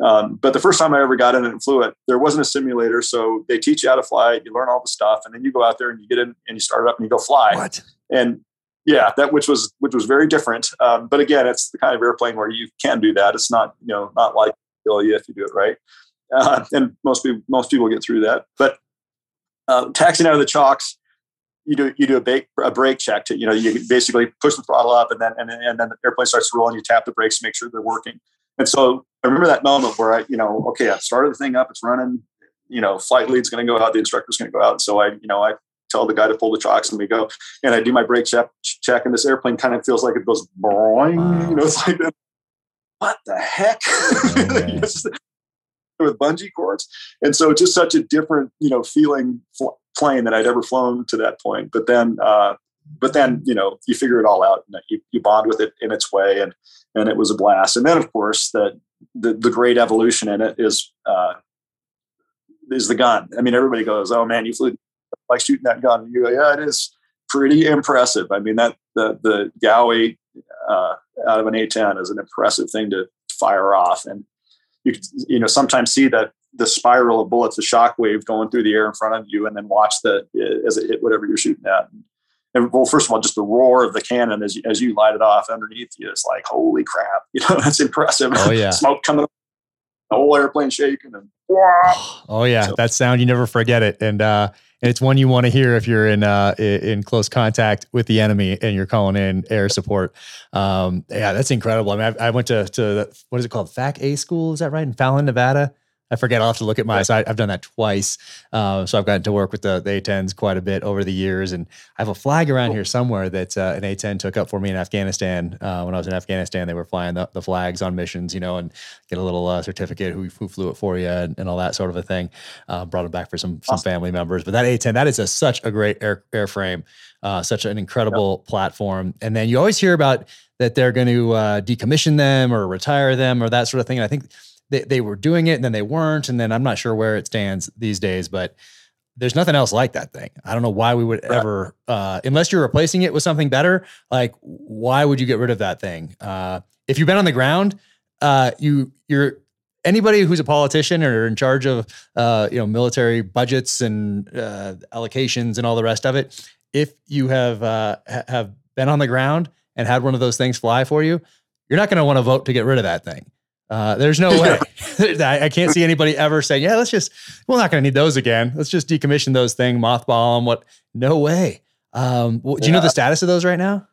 Um, but the first time I ever got in and flew it, there wasn't a simulator. So they teach you how to fly you learn all the stuff, and then you go out there and you get in and you start it up and you go fly. What? And yeah, that which was which was very different. Um, but again, it's the kind of airplane where you can do that. It's not you know not like you if you do it right. Uh, and most people most people get through that. But uh, taxiing out of the chocks, you do you do a brake a brake check to you know you basically push the throttle up and then and, and then the airplane starts to roll and you tap the brakes to make sure they're working. And so I remember that moment where I, you know, okay, I've started the thing up, it's running, you know, flight lead's going to go out, the instructor's going to go out. So I, you know, I tell the guy to pull the chocks and we go, and I do my brake check, check and this airplane kind of feels like it goes boing, wow. you know, it's like, what the heck? with bungee cords. And so just such a different, you know, feeling fl- plane that I'd ever flown to that point. But then, uh, but then, you know, you figure it all out and you, you bond with it in its way. And, and it was a blast. And then of course the, the, the great evolution in it is, uh, is the gun. I mean, everybody goes, "Oh man, you flew like shooting that gun." And you go, "Yeah, it is pretty impressive." I mean, that the the GAU uh, out of an A10 is an impressive thing to fire off, and you you know sometimes see that the spiral of bullets, the shock wave going through the air in front of you, and then watch the as it hit whatever you're shooting at. And well, first of all, just the roar of the cannon as you, as you light it off underneath you, it's like holy crap! You know that's impressive. Oh yeah, smoke coming up the whole airplane shaking and oh yeah so, that sound you never forget it. And uh and it's one you want to hear if you're in uh in close contact with the enemy and you're calling in air support. Um yeah that's incredible. I mean i, I went to to what is it called? Fac a school? Is that right? In fallon nevada I forget. I'll have to look at my. So I, have done that twice. Uh, so I've gotten to work with the, the, A10s quite a bit over the years, and I have a flag around cool. here somewhere that uh, an A10 took up for me in Afghanistan. Uh, when I was in Afghanistan, they were flying the, the flags on missions, you know, and get a little uh, certificate who, who flew it for you and, and all that sort of a thing. Uh, brought it back for some some awesome. family members. But that A10, that is a, such a great air airframe, uh, such an incredible yep. platform. And then you always hear about that they're going to decommission them or retire them or that sort of thing. And I think they, they were doing it and then they weren't. And then I'm not sure where it stands these days, but there's nothing else like that thing. I don't know why we would ever, uh, unless you're replacing it with something better, like why would you get rid of that thing? Uh, if you've been on the ground, uh, you, you're, anybody who's a politician or in charge of, uh, you know, military budgets and uh, allocations and all the rest of it, if you have, uh, have been on the ground and had one of those things fly for you, you're not going to want to vote to get rid of that thing. Uh, there's no way. I can't see anybody ever saying, "Yeah, let's just we're not going to need those again. Let's just decommission those thing, mothball them." What? No way. Um, do you know the status of those right now?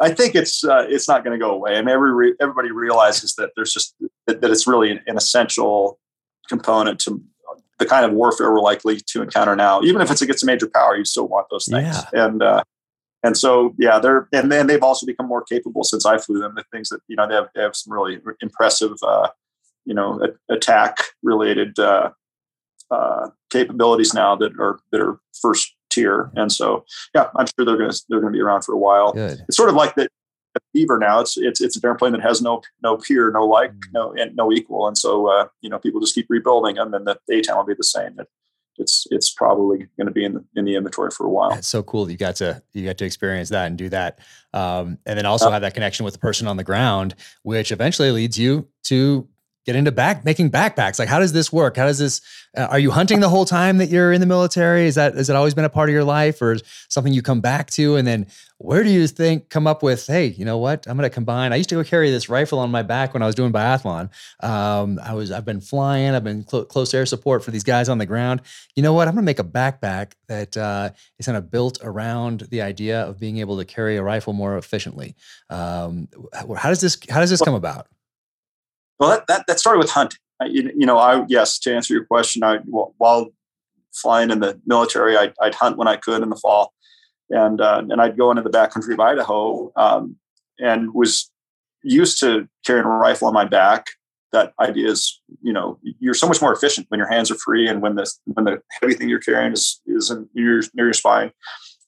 I think it's uh, it's not going to go away. I mean, every re- everybody realizes that there's just that, that it's really an, an, essential component to the kind of warfare we're likely to encounter now. Even if it's against a major power, you still want those things. Yeah. And uh, and so yeah they're and then they've also become more capable since i flew them the things that you know they have, they have some really impressive uh, you know a, attack related uh, uh, capabilities now that are that are first tier. And so, yeah, I'm sure they're going to they're going to be around for a while. Good. It's sort of like the Beaver now. It's it's it's an airplane that has no no peer, no like, mm. no and no equal. And so, uh, you know, people just keep rebuilding them, and the A10 will be the same. It, it's it's probably going to be in the in the inventory for a while. It's so cool that you got to you got to experience that and do that, um, and then also uh, have that connection with the person on the ground, which eventually leads you to get into back making backpacks. Like how does this work? How does this uh, are you hunting the whole time that you're in the military? Is that has it always been a part of your life or something you come back to? And then where do you think come up with hey you know what? I'm going to combine. I used to go carry this rifle on my back when i was doing biathlon. Um, i was i've been flying i've been cl- close air support for these guys on the ground. You know what? I'm going to make a backpack that uh, is kind of built around the idea of being able to carry a rifle more efficiently. Um, how does this how does this come about well, that, that, that started with hunting. I, you, know, I yes, to answer your question, I while flying in the military, I'd, I'd, hunt when I could in the fall, and uh, and I'd go into the backcountry of Idaho, um, and was used to carrying a rifle on my back. That idea is, you know, you're so much more efficient when your hands are free and when the when the heavy thing you're carrying is is in, near your spine,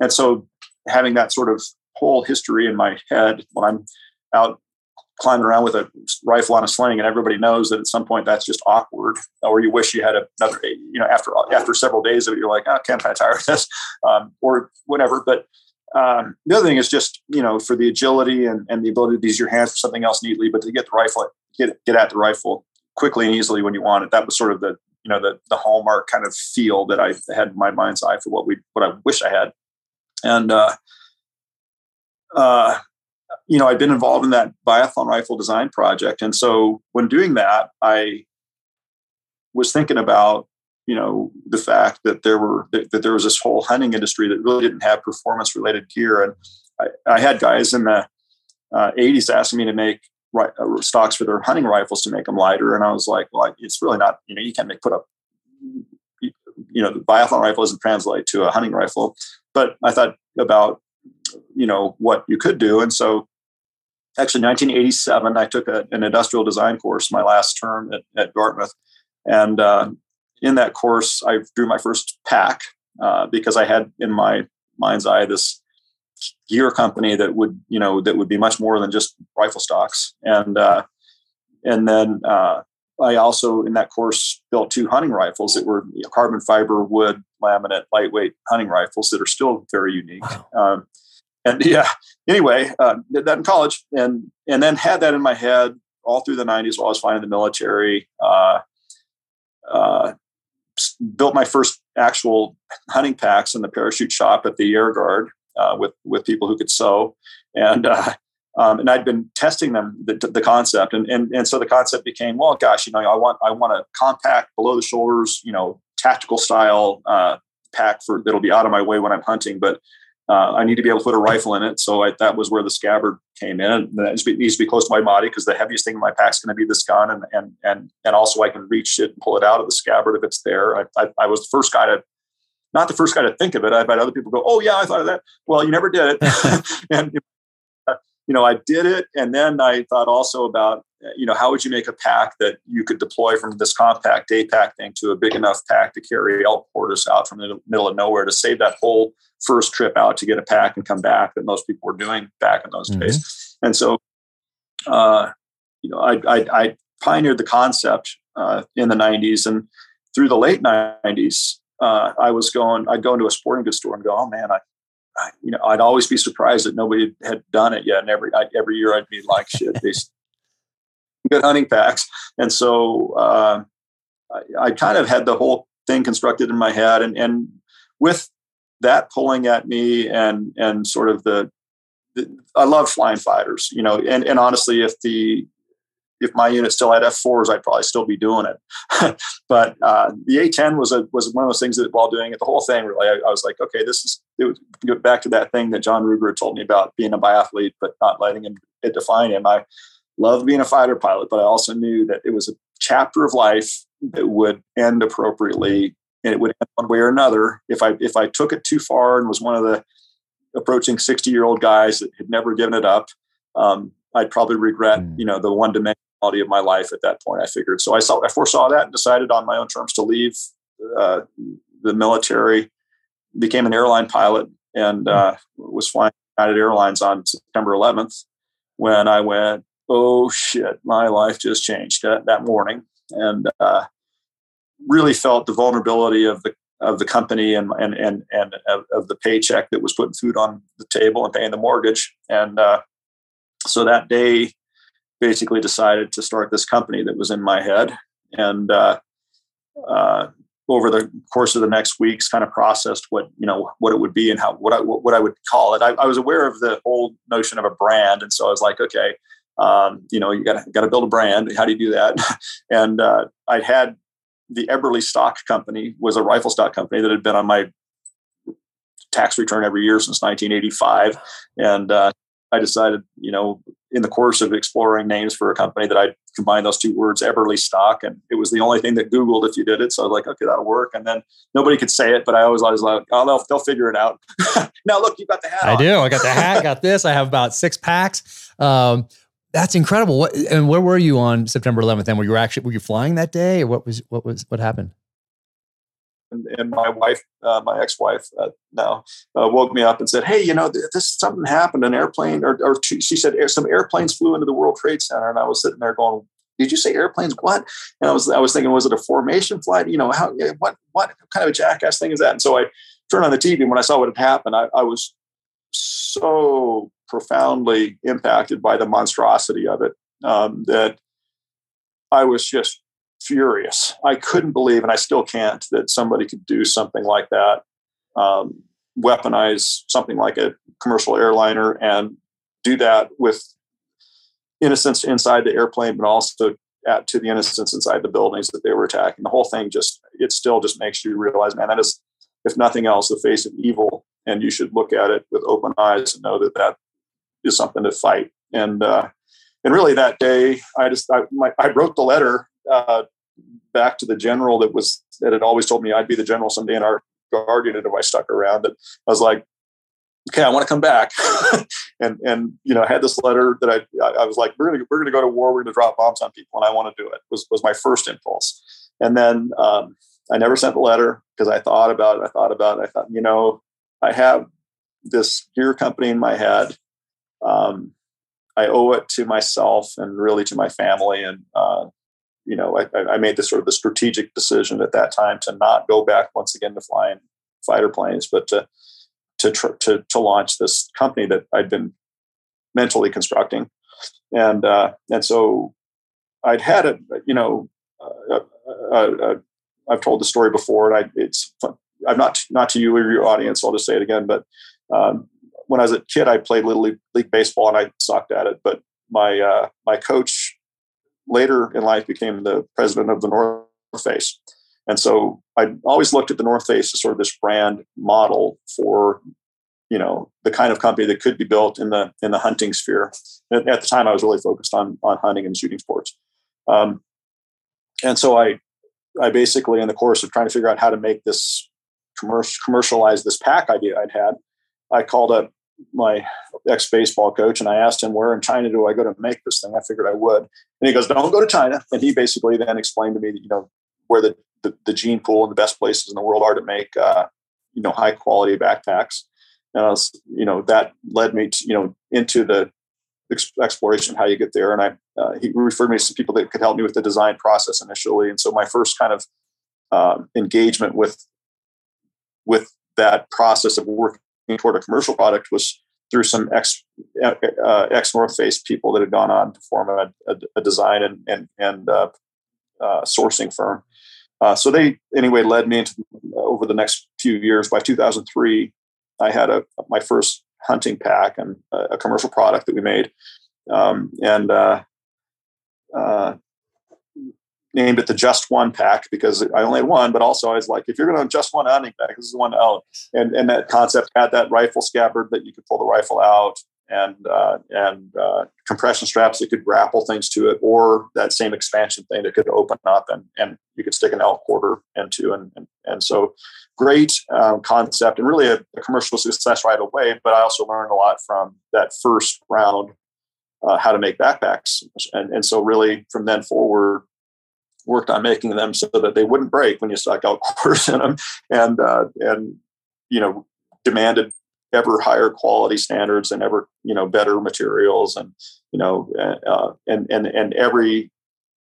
and so having that sort of whole history in my head when I'm out climbing around with a rifle on a sling, and everybody knows that at some point that's just awkward, or you wish you had another. You know, after after several days of it, you're like, oh, okay, I'm this, um, or whatever. But um, the other thing is just you know for the agility and, and the ability to use your hands for something else neatly, but to get the rifle, get get at the rifle quickly and easily when you want it. That was sort of the you know the the hallmark kind of feel that I had in my mind's eye for what we what I wish I had, and uh, uh, you know, I'd been involved in that biathlon rifle design project. And so when doing that, I was thinking about, you know, the fact that there were that, that there was this whole hunting industry that really didn't have performance related gear. And I, I, had guys in the uh, 80s asking me to make uh, stocks for their hunting rifles to make them lighter. And I was like, well, it's really not, you know, you can't make put up, you know, the biathlon rifle doesn't translate to a hunting rifle. But I thought about you know what you could do and so actually 1987 i took a, an industrial design course my last term at, at dartmouth and uh, in that course i drew my first pack uh, because i had in my mind's eye this gear company that would you know that would be much more than just rifle stocks and uh, and then uh, I also in that course built two hunting rifles that were carbon fiber wood laminate lightweight hunting rifles that are still very unique. Wow. Um, and yeah, anyway, uh, did that in college, and and then had that in my head all through the '90s while I was flying in the military. Uh, uh, built my first actual hunting packs in the parachute shop at the Air Guard uh, with with people who could sew, and uh, um, and I'd been testing them the, the concept, and, and and so the concept became, well, gosh, you know, I want I want a compact, below the shoulders, you know, tactical style uh, pack for that'll be out of my way when I'm hunting, but uh, I need to be able to put a rifle in it. So I, that was where the scabbard came in. And it needs to be close to my body because the heaviest thing in my pack is going to be this gun, and and and and also I can reach it and pull it out of the scabbard if it's there. I, I, I was the first guy to not the first guy to think of it. I've had other people go, "Oh yeah, I thought of that." Well, you never did it, and you know, I did it. And then I thought also about, you know, how would you make a pack that you could deploy from this compact day pack thing to a big enough pack to carry elk quarters out from the middle of nowhere to save that whole first trip out to get a pack and come back that most people were doing back in those mm-hmm. days. And so, uh, you know, I, I, I, pioneered the concept uh, in the 90s and through the late 90s, uh, I was going, I'd go into a sporting goods store and go, oh man, I, you know, I'd always be surprised that nobody had done it yet. And every I, every year I'd be like, shit, these good hunting packs. And so uh, I, I, kind of had the whole thing constructed in my head, and and with that pulling at me, and and sort of the, the I love flying fighters, you know, and and honestly, if the if my unit still had F4s, I'd probably still be doing it. but uh, the A10 was a was one of those things that while doing it, the whole thing really, I, I was like, okay, this is it was back to that thing that John Ruger told me about being a biathlete, but not letting him it define him. I loved being a fighter pilot, but I also knew that it was a chapter of life that would end appropriately, and it would end one way or another. If I if I took it too far and was one of the approaching sixty year old guys that had never given it up. Um, I'd probably regret, mm. you know, the one dimension quality of my life at that point. I figured so. I saw I foresaw that and decided on my own terms to leave uh, the military became an airline pilot and hmm. uh, was flying United Airlines on September 11th when I went, oh shit, my life just changed that, that morning, and uh, really felt the vulnerability of the of the company and and and and of, of, the paycheck that was putting food on the table and paying the mortgage, and uh, so that day, basically decided to start this company that was in my head, and uh, uh, over the course of the next weeks, kind of processed what you know what it would be and how what I what I would call it. I, I was aware of the whole notion of a brand, and so I was like, okay, um, you know, you got got to build a brand. How do you do that? and uh, I had the Eberle Stock Company was a rifle stock company that had been on my tax return every year since 1985, and uh, I decided, you know, in the course of exploring names for a company that I combined those two words, Eberle Stock, and it was the only thing that Googled if you did it. So I was like, okay, that'll work. And then nobody could say it, but I always, was like, oh, they'll, they'll figure it out. now look, you got the hat. I on. do. I got the hat. got this. I have about six packs. Um, that's incredible. What and where were you on September 11th? And were you actually were you flying that day, or what was what was what happened? And, and my wife, uh, my ex-wife, uh, now uh, woke me up and said, "Hey, you know, this something happened. An airplane, or, or she said some airplanes flew into the World Trade Center." And I was sitting there going, "Did you say airplanes? What?" And I was I was thinking, was it a formation flight? You know, how what what kind of a jackass thing is that? And so I turned on the TV, and when I saw what had happened, I, I was so profoundly impacted by the monstrosity of it um, that I was just furious. I couldn't believe, and I still can't, that somebody could do something like that, um, weaponize something like a commercial airliner, and do that with innocence inside the airplane, but also add to the innocence inside the buildings that they were attacking. The whole thing just, it still just makes you realize, man, that is, if nothing else, the face of evil and you should look at it with open eyes and know that that is something to fight. And uh, and really that day, I just I, my, I wrote the letter uh, back to the general that was that had always told me I'd be the general someday in our guard unit if I stuck around. And I was like, okay, I want to come back. and and you know, I had this letter that I I was like, we're gonna we're gonna go to war, we're gonna drop bombs on people, and I want to do it. Was was my first impulse. And then um, I never sent the letter because I thought about it. I thought about it. I thought, you know, I have this gear company in my head. Um, I owe it to myself and really to my family. And, uh, you know, I, I, made this sort of the strategic decision at that time to not go back once again to flying fighter planes, but to, to, tr- to, to launch this company that I'd been mentally constructing. And, uh, and so I'd had it, you know, I've told the story before, and I, it's I'm not not to you or your audience. I'll just say it again. But um, when I was a kid, I played little league, league, baseball and I sucked at it. But my uh, my coach later in life became the president of the North Face, and so I always looked at the North Face as sort of this brand model for you know the kind of company that could be built in the in the hunting sphere. At, at the time, I was really focused on on hunting and shooting sports. Um, and so I I basically, in the course of trying to figure out how to make this commercial, commercialize this pack idea I'd had, I called up my ex baseball coach and I asked him, Where in China do I go to make this thing? I figured I would. And he goes, Don't go to China. And he basically then explained to me, that, you know, where the, the, the, gene pool and the best places in the world are to make, uh, you know, high quality backpacks. And I was, you know, that led me to, you know, into the exploration of how you get there. And I, uh, he referred me to some people that could help me with the design process initially. And so my first kind of uh, engagement with with that process of working toward a commercial product was through some ex uh, uh, ex North Face people that had gone on to form a, a, a design and and, and uh, uh, sourcing firm. Uh, so they anyway led me into over the next few years. By 2003, I had a my first hunting pack and a, commercial product that we made, um, and uh, named it the Just One pack because I only had one, but also I was like, if you're going to just one hunting pack, this is one out. And and that concept had that rifle scabbard that you could pull the rifle out, and uh, and uh, compression straps that could grapple things to it, or that same expansion thing that could open up and and you could stick an elk quarter into, and and, and so great um, concept and really a, a, commercial success right away. But I also learned a lot from that first round. Uh, how to make backpacks, and, and so really from then forward, worked on making them so that they wouldn't break when you stuck out quarters in them, and uh, and you know, demanded ever higher quality standards and ever you know better materials and you know uh, and and and every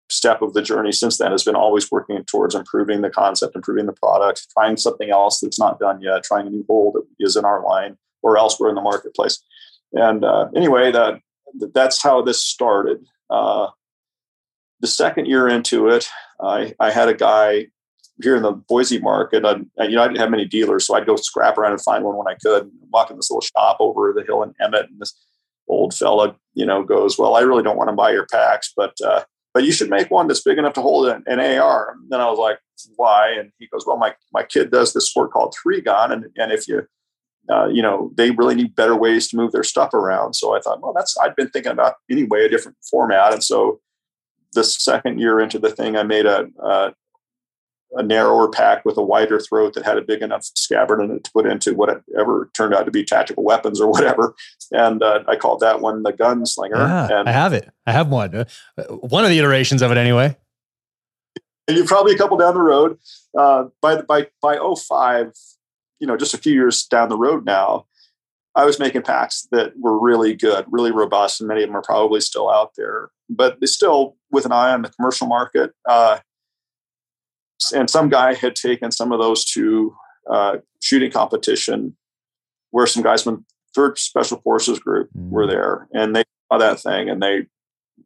step of the journey since then has been always working towards improving the concept improving the product trying something else that's not done yet trying a new hole that is in our line or elsewhere in the marketplace. And uh, anyway that that's how this started. Uh, the second year into it I, I had a guy here in the Boise market, I, you know, I didn't have many dealers, so I'd go scrap around and find one when I could. Walk in this little shop over the hill in Emmett, and this old fella, you know, goes, "Well, I really don't want to buy your packs, but uh, but you should make one that's big enough to hold an, an AR." And then I was like, "Why?" And he goes, "Well, my my kid does this sport called three gun, and and if you uh, you know, they really need better ways to move their stuff around. So I thought, well, that's I'd been thinking about anyway a different format, and so the second year into the thing, I made a, a a narrower pack with a wider throat that had a big enough scabbard in it to put into whatever turned out to be tactical weapons or whatever. And uh, I called that one the gunslinger. Yeah, and I have it. I have one. Uh, one of the iterations of it anyway. And you're probably a couple down the road. Uh, by by by 05, you know, just a few years down the road now, I was making packs that were really good, really robust, and many of them are probably still out there. But they still, with an eye on the commercial market, uh, and some guy had taken some of those to uh, shooting competition where some guys from third special forces group mm. were there and they saw that thing and they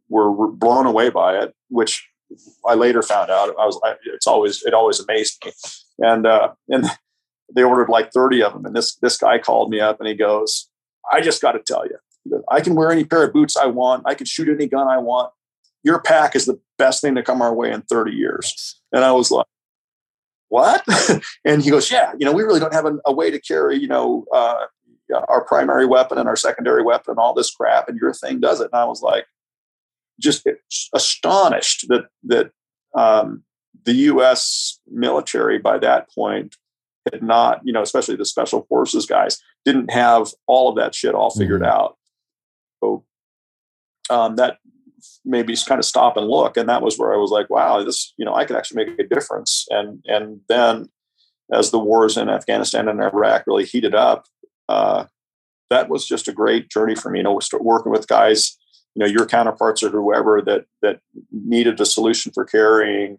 were blown away by it which i later found out i was I, it's always it always amazed me and uh, and they ordered like 30 of them and this this guy called me up and he goes i just got to tell you i can wear any pair of boots i want i can shoot any gun i want your pack is the best thing to come our way in 30 years and I was like, what? and he goes, yeah, you know, we really don't have a, a way to carry, you know, uh, our primary weapon and our secondary weapon and all this crap. And your thing does it. And I was like, just astonished that, that, um, the U.S. military by that point had not, you know, especially the special forces guys, didn't have all of that shit all figured mm-hmm. out. So um, that maybe kind of stop and look and that was where i was like wow this you know i could actually make a difference. And and then as the wars in afghanistan and iraq really heated up uh, that was just a great journey for me you know working with guys you know your counterparts or whoever that that needed a solution for carrying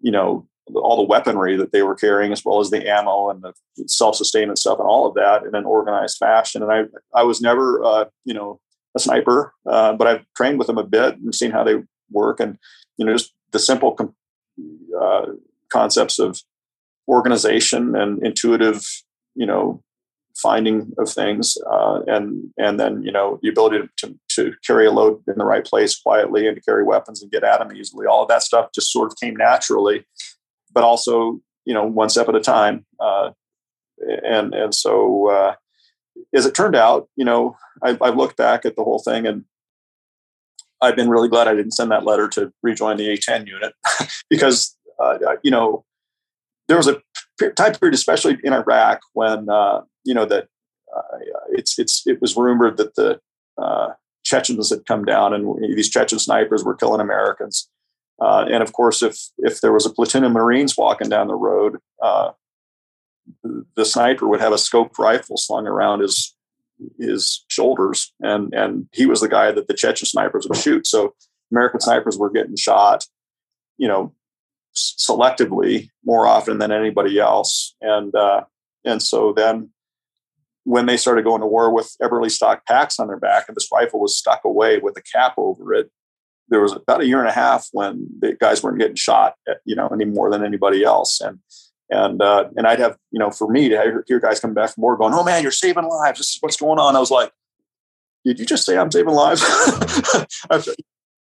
you know all the weaponry that they were carrying as well as the ammo and the self-sustainment stuff and all of that in an organized fashion. And i i was never uh, you know a sniper, uh, but I've trained with them a bit and seen how they work, and you know, just the simple com- uh, concepts of organization and intuitive, you know, finding of things, uh, and and then you know the ability to, to carry a load in the right place quietly and to carry weapons and get at them easily. All of that stuff just sort of came naturally, but also you know one step at a time. Uh, and and so uh, as it turned out, you know, I, I looked back at the whole thing and I've been really glad I didn't send that letter to rejoin the A10 unit because, uh, you know, there was a time period, especially in Iraq, when uh, you know that uh, it's it's it was rumored that the uh, Chechens had come down and these Chechen snipers were killing Americans. Uh, and of course, if if there was a platoon of Marines walking down the road, uh, the sniper would have a scoped rifle slung around his his shoulders, and and he was the guy that the Chechen snipers would shoot. So American snipers were getting shot, you know, selectively more often than anybody else, and uh, and so then when they started going to war with Eberle stock packs on their back, and this rifle was stuck away with a cap over it, there was about a year and a half when the guys weren't getting shot, you know, any more than anybody else, and and uh, and I'd have you know for me to hear guys come back from war going, "Oh man, you're saving lives. This is what's going on." I was like, "Did you just say I'm saving lives?" it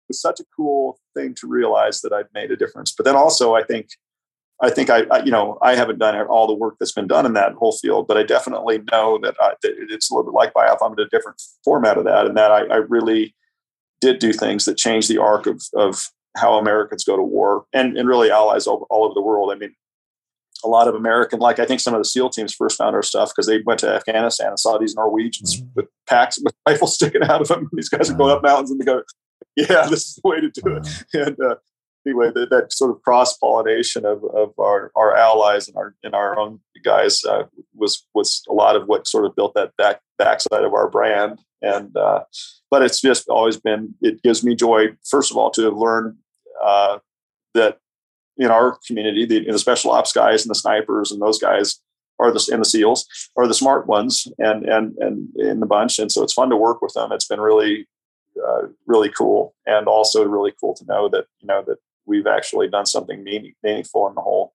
was such a cool thing to realize that I'd made a difference. But then also, I think I think I, I, you know I haven't done all the work that's been done in that whole field, but I definitely know that, I, that it's a little bit like biathlon, but a different format of that, and that I, I really did do things that changed the arc of of how Americans go to war and, and really allies all, all over the world. I mean, a lot of American, like I think some of the SEAL teams first found our stuff because they went to Afghanistan and saw these Norwegians mm-hmm. with packs with rifles sticking out of them. These guys are going up mountains and they go, "Yeah, this is the way to do it." And uh, anyway, that, that sort of cross pollination of, of our, our allies and our and our own guys uh, was was a lot of what sort of built that back backside of our brand. And uh, but it's just always been. It gives me joy, first of all, to have learned uh, that in our community, the, the special ops guys and the snipers and those guys are the and the seals are the smart ones and and and in the bunch. And so it's fun to work with them. It's been really uh, really cool, and also really cool to know that you know that we've actually done something meaning, meaningful in the whole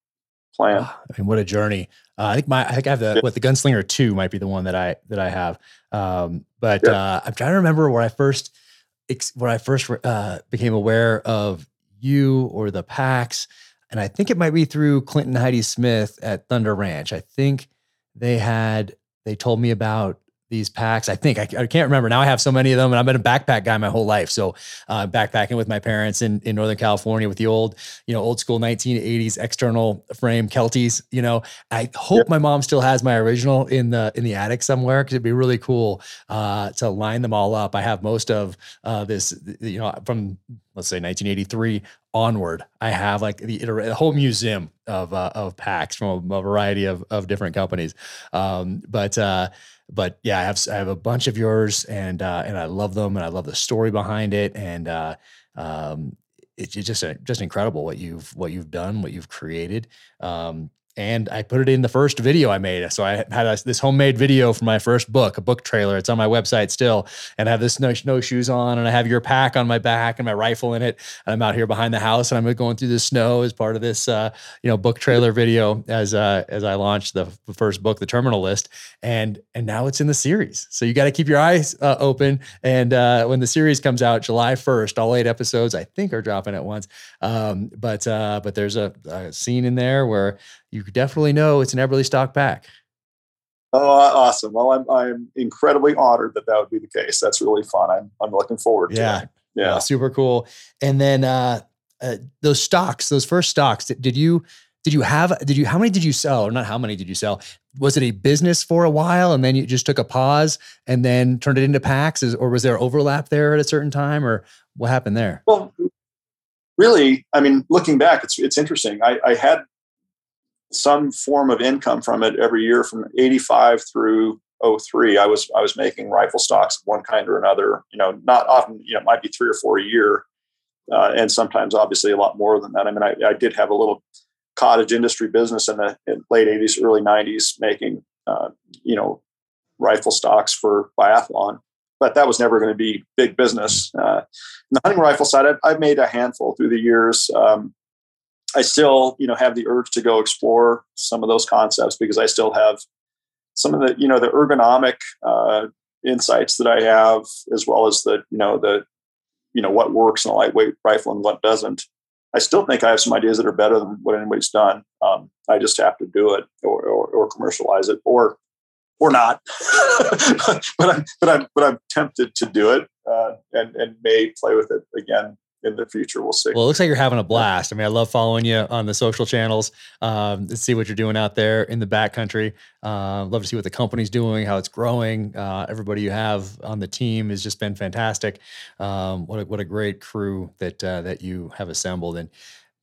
plan. I mean, what a journey! Uh, I think my I think I have the yeah. what the Gunslinger Two might be the one that I that I have. Um, but yeah. uh, I'm trying to remember where I first where I first uh, became aware of you or the packs, and I think it might be through Clint and Heidi Smith at Thunder Ranch. I think they had they told me about these packs. I think I, I, can't remember now. I have so many of them, and I've been a backpack guy my whole life. So uh, backpacking with my parents in, in Northern California with the old, you know, old school 1980s external frame Keltys. You know, I hope yep. my mom still has my original in the in the attic somewhere because it'd be really cool uh, to line them all up. I have most of uh, this, you know, from let's say 1983 onward. I have like the, the whole museum of uh, of packs from a, a, variety of of different companies. Um, but uh, but yeah, I have I have a bunch of yours, and uh, and I love them, and I love the story behind it, and uh, um, it's just a, just incredible what you've what you've done, what you've created. Um, and I put it in the first video I made. So I had a, this homemade video for my first book, a book trailer. It's on my website still, and I have this snow, shoes on, and I have your pack on my back and my rifle in it. And I'm out here behind the house, and I'm going through the snow as part of this, uh, you know, book trailer video as uh, as I launched the first book, The Terminal List, and and now it's in the series. So you got to keep your eyes uh, open. And uh, when the series comes out, July 1st, all eight episodes I think are dropping at once. Um, but uh, but there's a, a scene in there where you definitely know it's an Eberle stock pack. Oh, awesome! Well, I'm I'm incredibly honored that that would be the case. That's really fun. I'm I'm looking forward to yeah. it. Yeah, yeah, super cool. And then uh, uh, those stocks, those first stocks, did, did you did you have did you how many did you sell or not how many did you sell? Was it a business for a while and then you just took a pause and then turned it into packs, or was there overlap there at a certain time, or what happened there? Well, really, I mean, looking back, it's it's interesting. I, I had some form of income from it every year from 85 through 03 i was i was making rifle stocks of one kind or another you know not often you know it might be three or four a year uh, and sometimes obviously a lot more than that. I mean I, I did have a little cottage industry business in the in late 80s early 90s making uh, you know rifle stocks for biathlon but that was never going to be big business. Uh, the hunting rifle side I've, I've, made a handful through the years um, I still, you know, have the urge to go explore some of those concepts because I still have some of the, you know, the ergonomic uh, insights that I have, as well as the, you know, the, you know, what works in a lightweight rifle and what doesn't. I still think I have some ideas that are better than what anybody's done. Um, I just have to do it or, or, or commercialize it or or not. but I'm but I'm but I'm tempted to do it uh, and and may play with it again in the future. We'll see. Well, it looks like you're having a blast. I mean, I love following you on the social channels um, to see what you're doing out there in the backcountry. Uh, love to see what the company's doing, how it's growing. Uh, everybody you have on the team has just been fantastic. Um, what a, what a great crew that uh, that you have assembled. And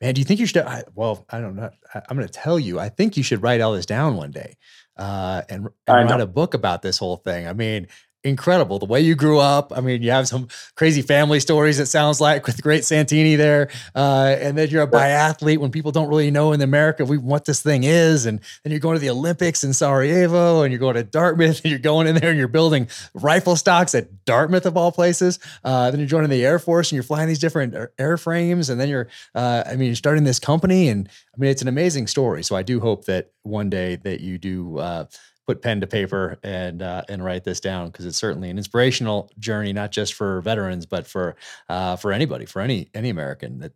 man, do you think you should? I, well, I don't know. I, am going to tell you. I think you should write all this down one day uh, and, and write a book about this whole thing. I mean, incredible. The way you grew up. I mean, you have some crazy family stories, it sounds like, with great Santini there. Uh, and then you're a biathlete when people don't really know in America we, what this thing is. And then you're going to the Olympics in Sarajevo and you're going to Dartmouth and you're going in there and you're building rifle stocks at Dartmouth, of all places. Uh, then you're joining the Air Force and you're flying these different airframes. And then you're, uh, I mean, you're starting this company. And I mean, it's an amazing story. So I do hope that one day that you do uh, put pen to paper and uh, and write this down because it's certainly an inspirational journey, not just for veterans, but for uh, for anybody, for any any American. That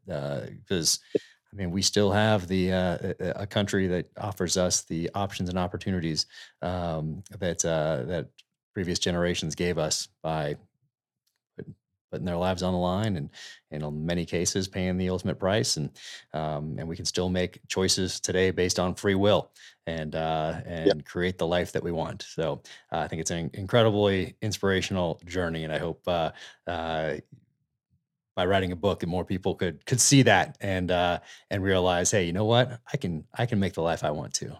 because uh, I mean, we still have the uh, a country that offers us the options and opportunities um, that uh, that previous generations gave us by putting their lives on the line and, and in many cases paying the ultimate price and um, and we can still make choices today based on free will and uh, and yep. create the life that we want so uh, I think it's an incredibly inspirational journey and I hope uh, uh by writing a book that more people could could see that and uh, and realize, hey, you know what, I can I can make the life I want to.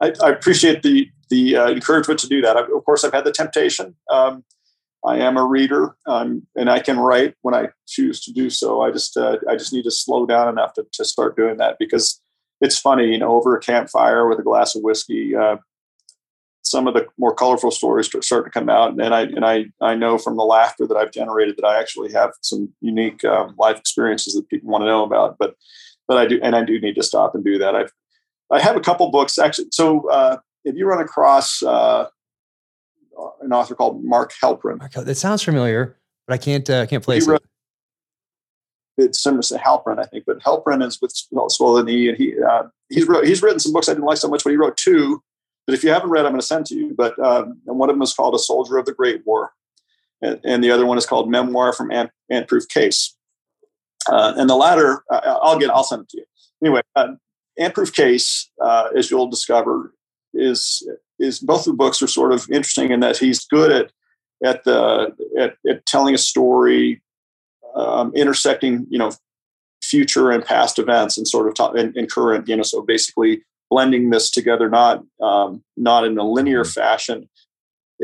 I, I appreciate the the uh, encouragement to do that. Of course, I've had the temptation. Um, I am a reader, um, and I can write when I choose to do so. I just uh, I just need to slow down enough to, to start doing that because it's funny, you know, over a campfire with a glass of whiskey. Uh, some of the more colorful stories start to come out, and I and I I know from the laughter that I've generated that I actually have some unique um, life experiences that people want to know about. But but I do, and I do need to stop and do that. I've I have a couple books actually. So uh, if you run across uh, an author called Mark Helprin, that sounds familiar, but I can't uh, can't place it. It's similar to Halperin, I think, but Halperin is with Swollen Knee, and he uh, he's wrote, he's written some books I didn't like so much, but he wrote two that if you haven't read, I'm going to send to you. But um, and one of them is called A Soldier of the Great War, and, and the other one is called Memoir from Ant, Ant-Proof Case. Uh, and the latter, uh, I'll get, I'll send it to you. Anyway, uh, Ant-Proof Case, uh, as you'll discover, is is both the books are sort of interesting in that he's good at at the at, at telling a story, um, intersecting you know future and past events and sort of talk, and, and current you know so basically blending this together not um, not in a linear mm-hmm. fashion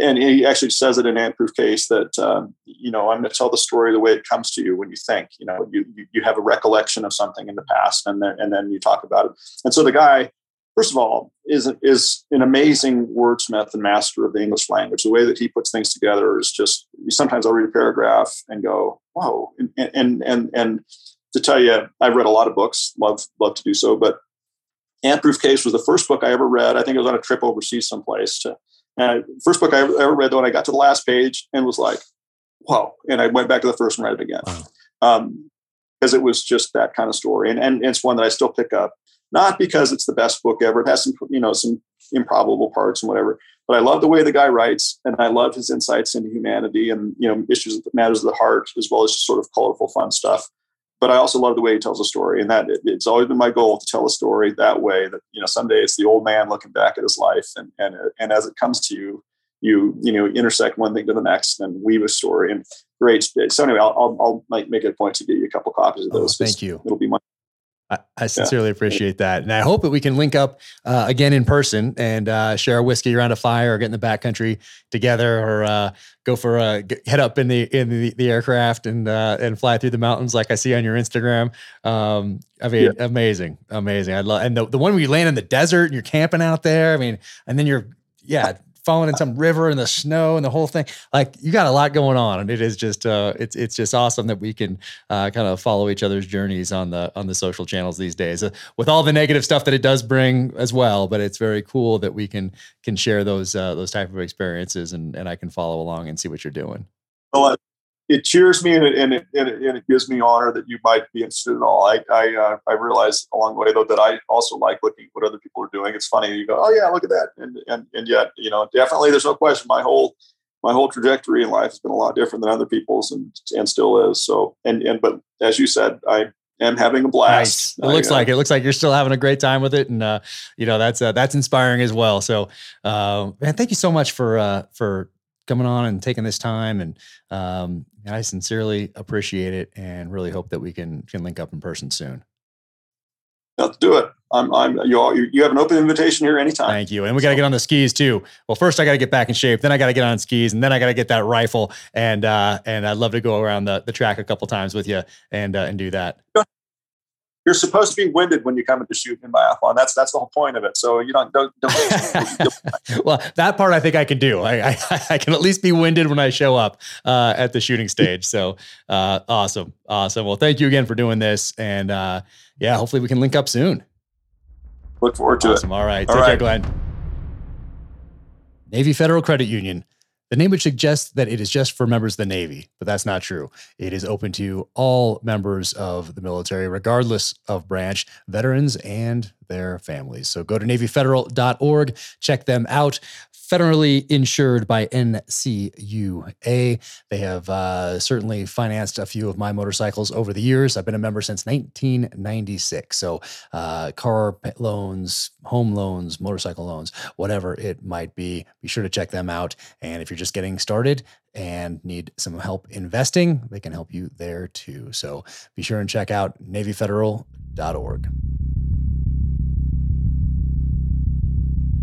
and he actually says it in Ant-Proof Case that um, you know I'm going to tell the story the way it comes to you when you think. You know, you you have a recollection of something in the past, and then and then you talk about it. And so the guy, first of all, is is an amazing wordsmith and master of the English language. The way that he puts things together is just. Sometimes I'll read a paragraph and go, "Whoa!" And and and, and to tell you, I've read a lot of books. Love love to do so, but Ant-Proof Case was the first book I ever read. I think it was on a trip overseas someplace to and first book I ever, ever read, though, and I got to the last page and was like, whoa. And I went back to the first and read it again. Wow. Um, because it was just that kind of story. And, and it's one that I still pick up, not because it's the best book ever. It has some, you know, some improbable parts and whatever, but I love the way the guy writes and I love his insights into humanity and, you know, issues that matters of the heart, as well as just sort of colorful, fun stuff but I also love the way he tells a story, and that it, it's always been my goal to tell a story that way. That you know, someday it's the old man looking back at his life, and and and as it comes to you, you you know intersect one thing to the next and weave a story. And great. So anyway, I'll I'll, I'll make, it a point to get you a couple copies of oh, those. Oh, thank you. It'll be my I, I sincerely yeah. appreciate that, and I hope that we can link up uh, again in person and uh, share a whiskey around a fire, or get in the backcountry together, or uh, go for a head up in the in the, the aircraft and uh, and fly through the mountains like I see on your Instagram. Um, I mean, yeah. amazing, amazing. I love and the the one where you land in the desert and you're camping out there. I mean, and then you're yeah falling in some river in the snow and the whole thing. Like you got a lot going on, and it is just uh, it's it's just awesome that we can uh, kind of follow each other's journeys on the on the social channels these days, uh, with all the negative stuff that it does bring as well. But it's very cool that we can can share those uh, those type of experiences, and and I can follow along and see what you're doing. Well, it cheers me and it, and it, and it, and it, gives me honor that you might be interested in all. I I, uh, I realize along the way though that I also like looking at what other people are doing. It's funny you go, oh yeah, look at that, and and and yet you know definitely there's no question my whole my whole trajectory in life has been a lot different than other people's and and still is. So and and but as you said, I am having a blast. Nice. It looks I, like it looks like you're still having a great time with it, and uh, you know that's uh, that's inspiring as well. So, uh, man, thank you so much for uh, for coming on and taking this time. And um, I sincerely appreciate it and really hope that we can can link up in person soon. Let's do it. I'm, I'm, you, all, you have an open invitation here anytime. Thank you. And we got to get on the skis too. Well, first I got to get back in shape. Then I got to get on skis and then I got to get that rifle. And, uh, and I'd love to go around the, the track a couple times with you and, uh, and do that you're supposed to be winded when you come into shoot in biathlon. That's that's the whole point of it. So you don't don't. don't well, that part I think I can do. I, I, I can at least be winded when I show up uh, at the shooting stage. So uh, awesome, awesome. Well, thank you again for doing this, and uh, yeah, hopefully we can link up soon. Look forward to awesome. it. All right, All take right. care, Glenn. Navy Federal Credit Union the name would suggest that it is just for members of the Navy, but that's not true. It is open to all members of the military, regardless of branch, veterans and their families. So go to NavyFederal.org, check them out federally insured by NCUA. They have uh, certainly financed a few of my motorcycles over the years. I've been a member since 1996. So, uh, car loans, home loans, motorcycle loans, whatever it might be, be sure to check them out. And if you're just getting started, and need some help investing, they can help you there too. So be sure and check out NavyFederal.org.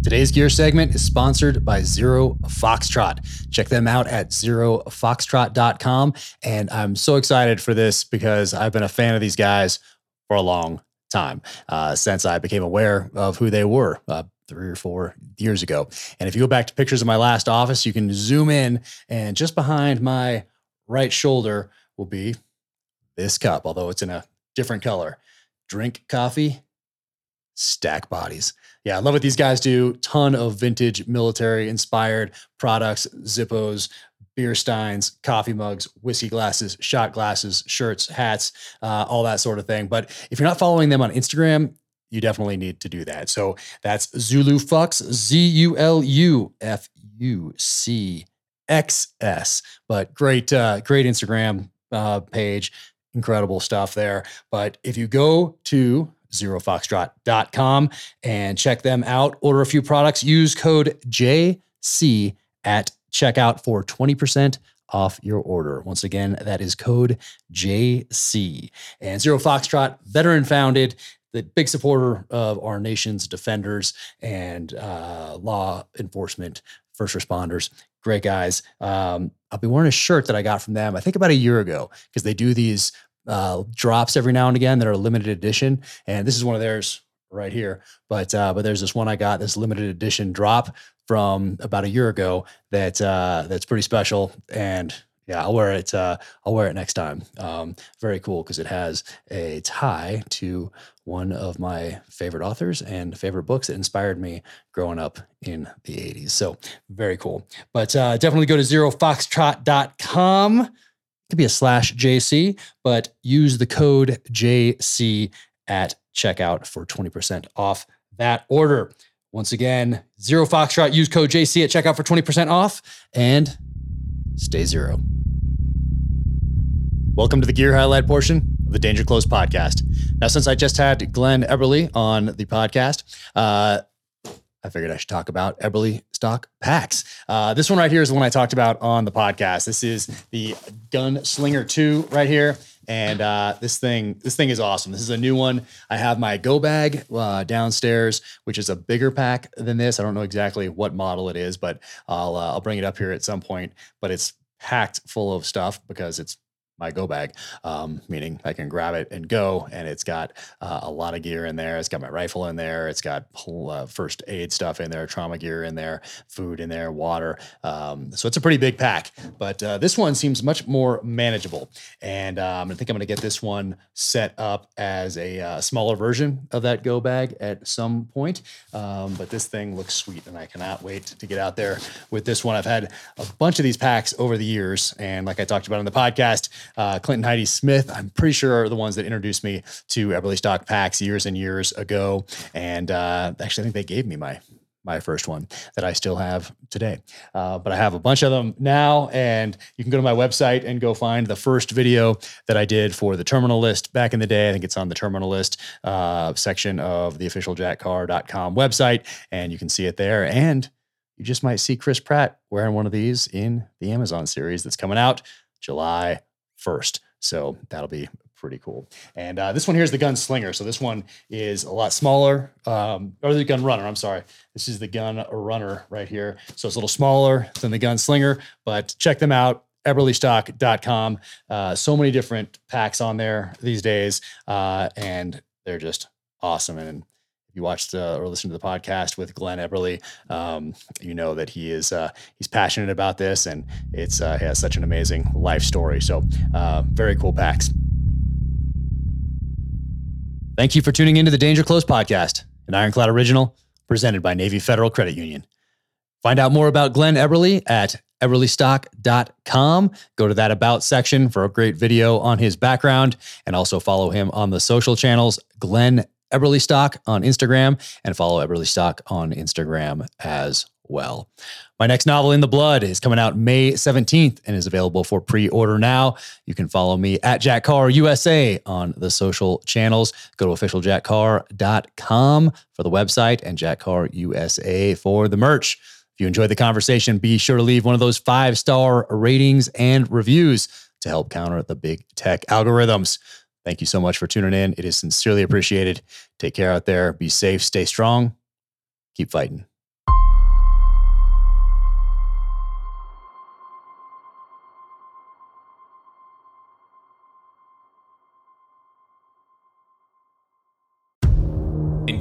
Today's gear segment is sponsored by Zero Foxtrot. Check them out at zerofoxtrot.com. And I'm so excited for this because I've been a fan of these guys for a long time uh, since I became aware of who they were uh, three or four years ago. And if you go back to pictures of my last office, you can zoom in, and just behind my right shoulder will be this cup, although it's in a different color. Drink coffee, stack bodies. Yeah, I love what these guys do. Ton of vintage military inspired products, Zippos, beer steins, coffee mugs, whiskey glasses, shot glasses, shirts, hats, uh, all that sort of thing. But if you're not following them on Instagram, you definitely need to do that. So that's Zulu Fucks, Z U L U F U C X S. But great, uh, great Instagram uh, page. Incredible stuff there. But if you go to zerofoxtrot.com and check them out. Order a few products. Use code JC at checkout for 20% off your order. Once again, that is code JC. And Zero Foxtrot, veteran founded, the big supporter of our nation's defenders and uh, law enforcement, first responders. Great guys. Um, I'll be wearing a shirt that I got from them, I think about a year ago, because they do these uh, drops every now and again that are limited edition. And this is one of theirs right here. But uh, but there's this one I got, this limited edition drop from about a year ago that uh, that's pretty special. And yeah, I'll wear it. Uh, I'll wear it next time. Um, very cool because it has a tie to one of my favorite authors and favorite books that inspired me growing up in the 80s. So very cool. But uh, definitely go to zerofoxtrot.com could be a slash JC, but use the code JC at checkout for 20% off that order. Once again, Zero Foxtrot, use code JC at checkout for 20% off and stay zero. Welcome to the gear highlight portion of the Danger Close podcast. Now, since I just had Glenn Eberle on the podcast, uh, I figured I should talk about Eberly stock packs. Uh, this one right here is the one I talked about on the podcast. This is the Gunslinger 2 right here. And uh, this thing, this thing is awesome. This is a new one. I have my Go bag uh, downstairs, which is a bigger pack than this. I don't know exactly what model it is, but I'll uh, I'll bring it up here at some point. But it's packed full of stuff because it's my go bag, um, meaning I can grab it and go. And it's got uh, a lot of gear in there. It's got my rifle in there. It's got uh, first aid stuff in there, trauma gear in there, food in there, water. Um, so it's a pretty big pack. But uh, this one seems much more manageable. And um, I think I'm going to get this one set up as a uh, smaller version of that go bag at some point. Um, but this thing looks sweet, and I cannot wait to get out there with this one. I've had a bunch of these packs over the years. And like I talked about on the podcast, uh, Clint and Heidi Smith, I'm pretty sure are the ones that introduced me to Eberlestock Packs years and years ago. And uh, actually, I think they gave me my my first one that I still have today. Uh, but I have a bunch of them now, and you can go to my website and go find the first video that I did for the terminal list back in the day. I think it's on the terminal list uh, section of the officialjackcarr.com website, and you can see it there. And you just might see Chris Pratt wearing one of these in the Amazon series that's coming out July first. So that'll be pretty cool. And uh, this one here is the Gunslinger. So this one is a lot smaller, um, or the Gun Runner. I'm sorry. This is the Gun Runner right here. So it's a little smaller than the Gunslinger, but check them out. Eberlestock.com. Uh, so many different packs on there these days, uh, and they're just awesome. And you watched uh, or listened to the podcast with Glenn Eberle, um, you know that he is uh, he's passionate about this, and it's uh, has such an amazing life story. So uh, very cool packs. Thank you for tuning into the Danger Close podcast, an Ironclad original presented by Navy Federal Credit Union. Find out more about Glenn Eberly at eberlestock.com. Go to that about section for a great video on his background and also follow him on the social channels, Glenn Eberlestock on Instagram and follow Eberlestock on Instagram as well. My next novel, In the Blood, is coming out May 17th and is available for pre order now. You can follow me at Jack Carr USA on the social channels. Go to officialjackcarr.com for the website and Jack Carr USA for the merch. If you enjoyed the conversation, be sure to leave one of those five star ratings and reviews to help counter the big tech algorithms. Thank you so much for tuning in. It is sincerely appreciated. Take care out there. Be safe, stay strong, keep fighting.